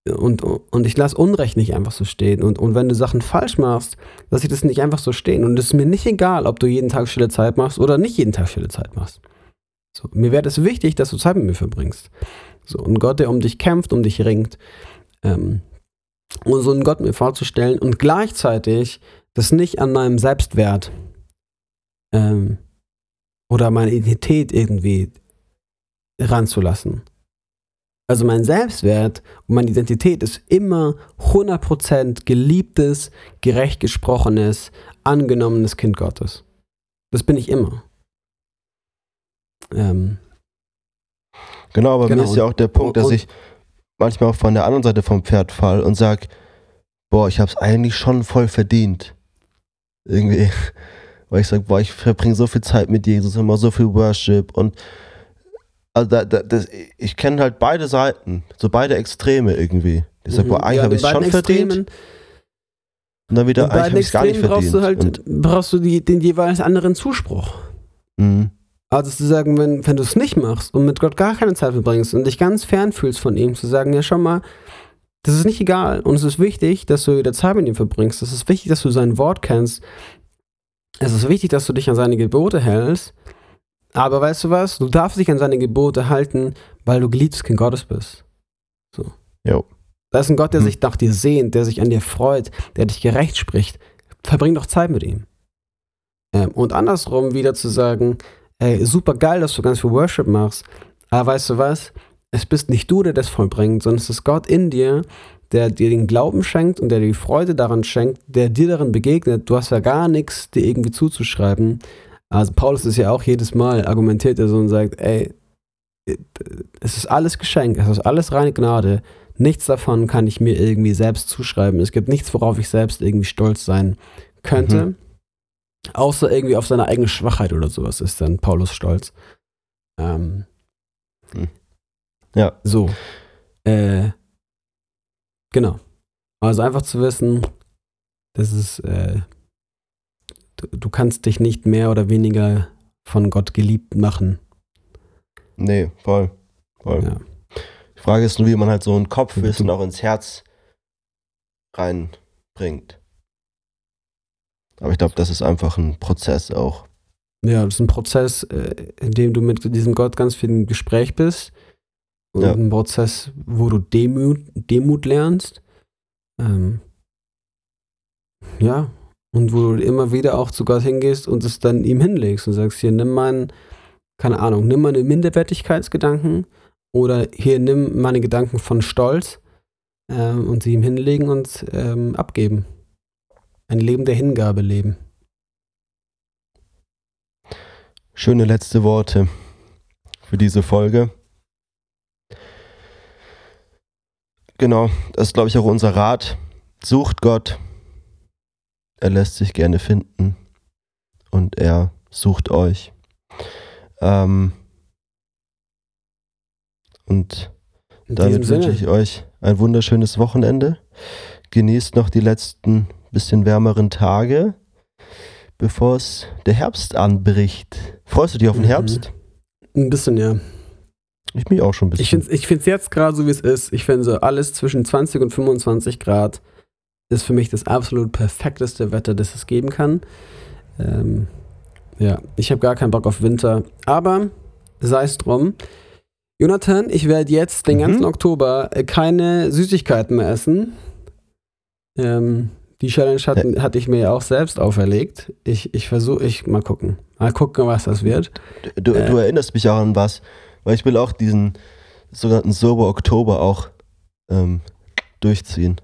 Und, und ich lasse Unrecht nicht einfach so stehen. Und, und wenn du Sachen falsch machst, lasse ich das nicht einfach so stehen. Und es ist mir nicht egal, ob du jeden Tag stille Zeit machst oder nicht jeden Tag stille Zeit machst. So, mir wäre es wichtig, dass du Zeit mit mir verbringst. So, ein Gott, der um dich kämpft, um dich ringt. Ähm, und so einen Gott mir vorzustellen und gleichzeitig das nicht an meinem Selbstwert ähm, oder meine Identität irgendwie ranzulassen. Also mein Selbstwert und meine Identität ist immer 100% geliebtes, gerecht gesprochenes, angenommenes Kind Gottes. Das bin ich immer. Ähm, Genau, aber Genau, mir ist ja auch der Punkt, dass ich manchmal auch von der anderen Seite vom Pferd fall und sag, boah, ich hab's eigentlich schon voll verdient. Irgendwie. [LAUGHS] Weil ich sag, boah, ich verbringe so viel Zeit mit Jesus, immer so viel Worship und also da, da, das, ich kenne halt beide Seiten, so beide Extreme irgendwie. Ich sag, mhm. boah, eigentlich Ja, habe ich schon beiden verdient Extremen- und dann wieder, in eigentlich habe ich gar nicht Extremen brauchst verdient. du halt, brauchst du die, den jeweils anderen Zuspruch. und, mhm. Also zu sagen, wenn, wenn du es nicht machst und mit Gott gar keine Zeit verbringst und dich ganz fern fühlst von ihm, zu sagen, ja schau mal, das ist nicht egal und es ist wichtig, dass du wieder Zeit mit ihm verbringst. Es ist wichtig, dass du sein Wort kennst. Es ist wichtig, dass du dich an seine Gebote hältst. Aber weißt du was? Du darfst dich an seine Gebote halten, weil du geliebtes Kind Gottes bist. So. Jo. Da ist ein Gott, der Hm. sich nach dir sehnt, der sich an dir freut, der dich gerecht spricht. Verbring doch Zeit mit ihm. Ähm, und andersrum wieder zu sagen, ey, super geil, dass du ganz viel Worship machst, aber weißt du was? Es bist nicht du, der das vollbringt, sondern es ist Gott in dir, der dir den Glauben schenkt und der dir die Freude daran schenkt, der dir darin begegnet. Du hast ja gar nichts dir irgendwie zuzuschreiben. Also Paulus ist ja auch jedes Mal argumentiert er so und sagt, ey, es ist alles Geschenk, es ist alles reine Gnade. Nichts davon kann ich mir irgendwie selbst zuschreiben. Es gibt nichts, worauf ich selbst irgendwie stolz sein könnte. Mhm. Außer irgendwie auf seine eigene Schwachheit oder sowas ist dann Paulus stolz. Ähm, Hm. Ja. So. Äh, genau. Also einfach zu wissen, dass es, äh, du, du kannst dich nicht mehr oder weniger von Gott geliebt machen. Nee, voll. voll. Ja. Die Frage ist nur, wie man halt so ein Kopfwissen auch ins Herz reinbringt. Aber ich glaube, das ist einfach ein Prozess auch. Ja, das ist ein Prozess, äh, in dem du mit diesem Gott ganz viel im Gespräch bist. Und Ja. ein Prozess, wo du Demut, Demut lernst. Ähm, ja, und wo du immer wieder auch zu Gott hingehst und es dann ihm hinlegst und sagst, hier, nimm meinen, keine Ahnung, nimm meine Minderwertigkeitsgedanken oder hier, nimm meine Gedanken von Stolz ähm, und sie ihm hinlegen und ähm, abgeben. Ein Leben der Hingabe leben. Schöne letzte Worte für diese Folge. Genau, das ist, glaube ich, auch unser Rat. Sucht Gott. Er lässt sich gerne finden. und er sucht euch. Ähm, und In damit wünsche ich euch ein wunderschönes Wochenende. Genießt noch die letzten bisschen wärmeren Tage, bevor es der Herbst anbricht. Freust du dich auf den Mhm. Herbst? Ein bisschen, ja. Ich mich auch schon ein bisschen. Ich finde es jetzt gerade so, wie es ist. Ich finde so alles zwischen 20 und 25 Grad ist für mich das absolut perfekteste Wetter, das es geben kann. Ähm, ja, ich habe gar keinen Bock auf Winter. Aber sei es drum. Jonathan, ich werde jetzt den Mhm. ganzen Oktober äh, keine Süßigkeiten mehr essen. Ähm, die Challenge hat, hatte ich mir ja auch selbst auferlegt. Ich, ich versuche, ich mal gucken. Mal gucken, was das wird. Du, Äh. du erinnerst mich auch an was, weil ich will auch diesen sogenannten Sober Oktober auch ähm, durchziehen.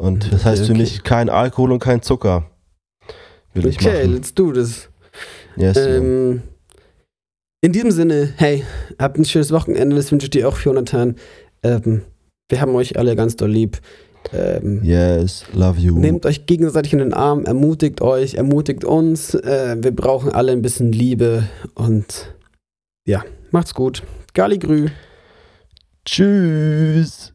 Und das Okay, heißt für okay. mich kein Alkohol und kein Zucker. Will ich Okay, machen. let's do this. Yes. Ähm, in diesem Sinne, hey, habt ein schönes Wochenende, das wünsche ich dir auch, Jonathan. Ähm, wir haben euch alle ganz doll lieb. Ähm, yes, love you. Nehmt euch gegenseitig in den Arm, ermutigt euch, ermutigt uns. Äh, wir brauchen alle ein bisschen Liebe und ja, macht's gut. Gali Grü. Tschüss.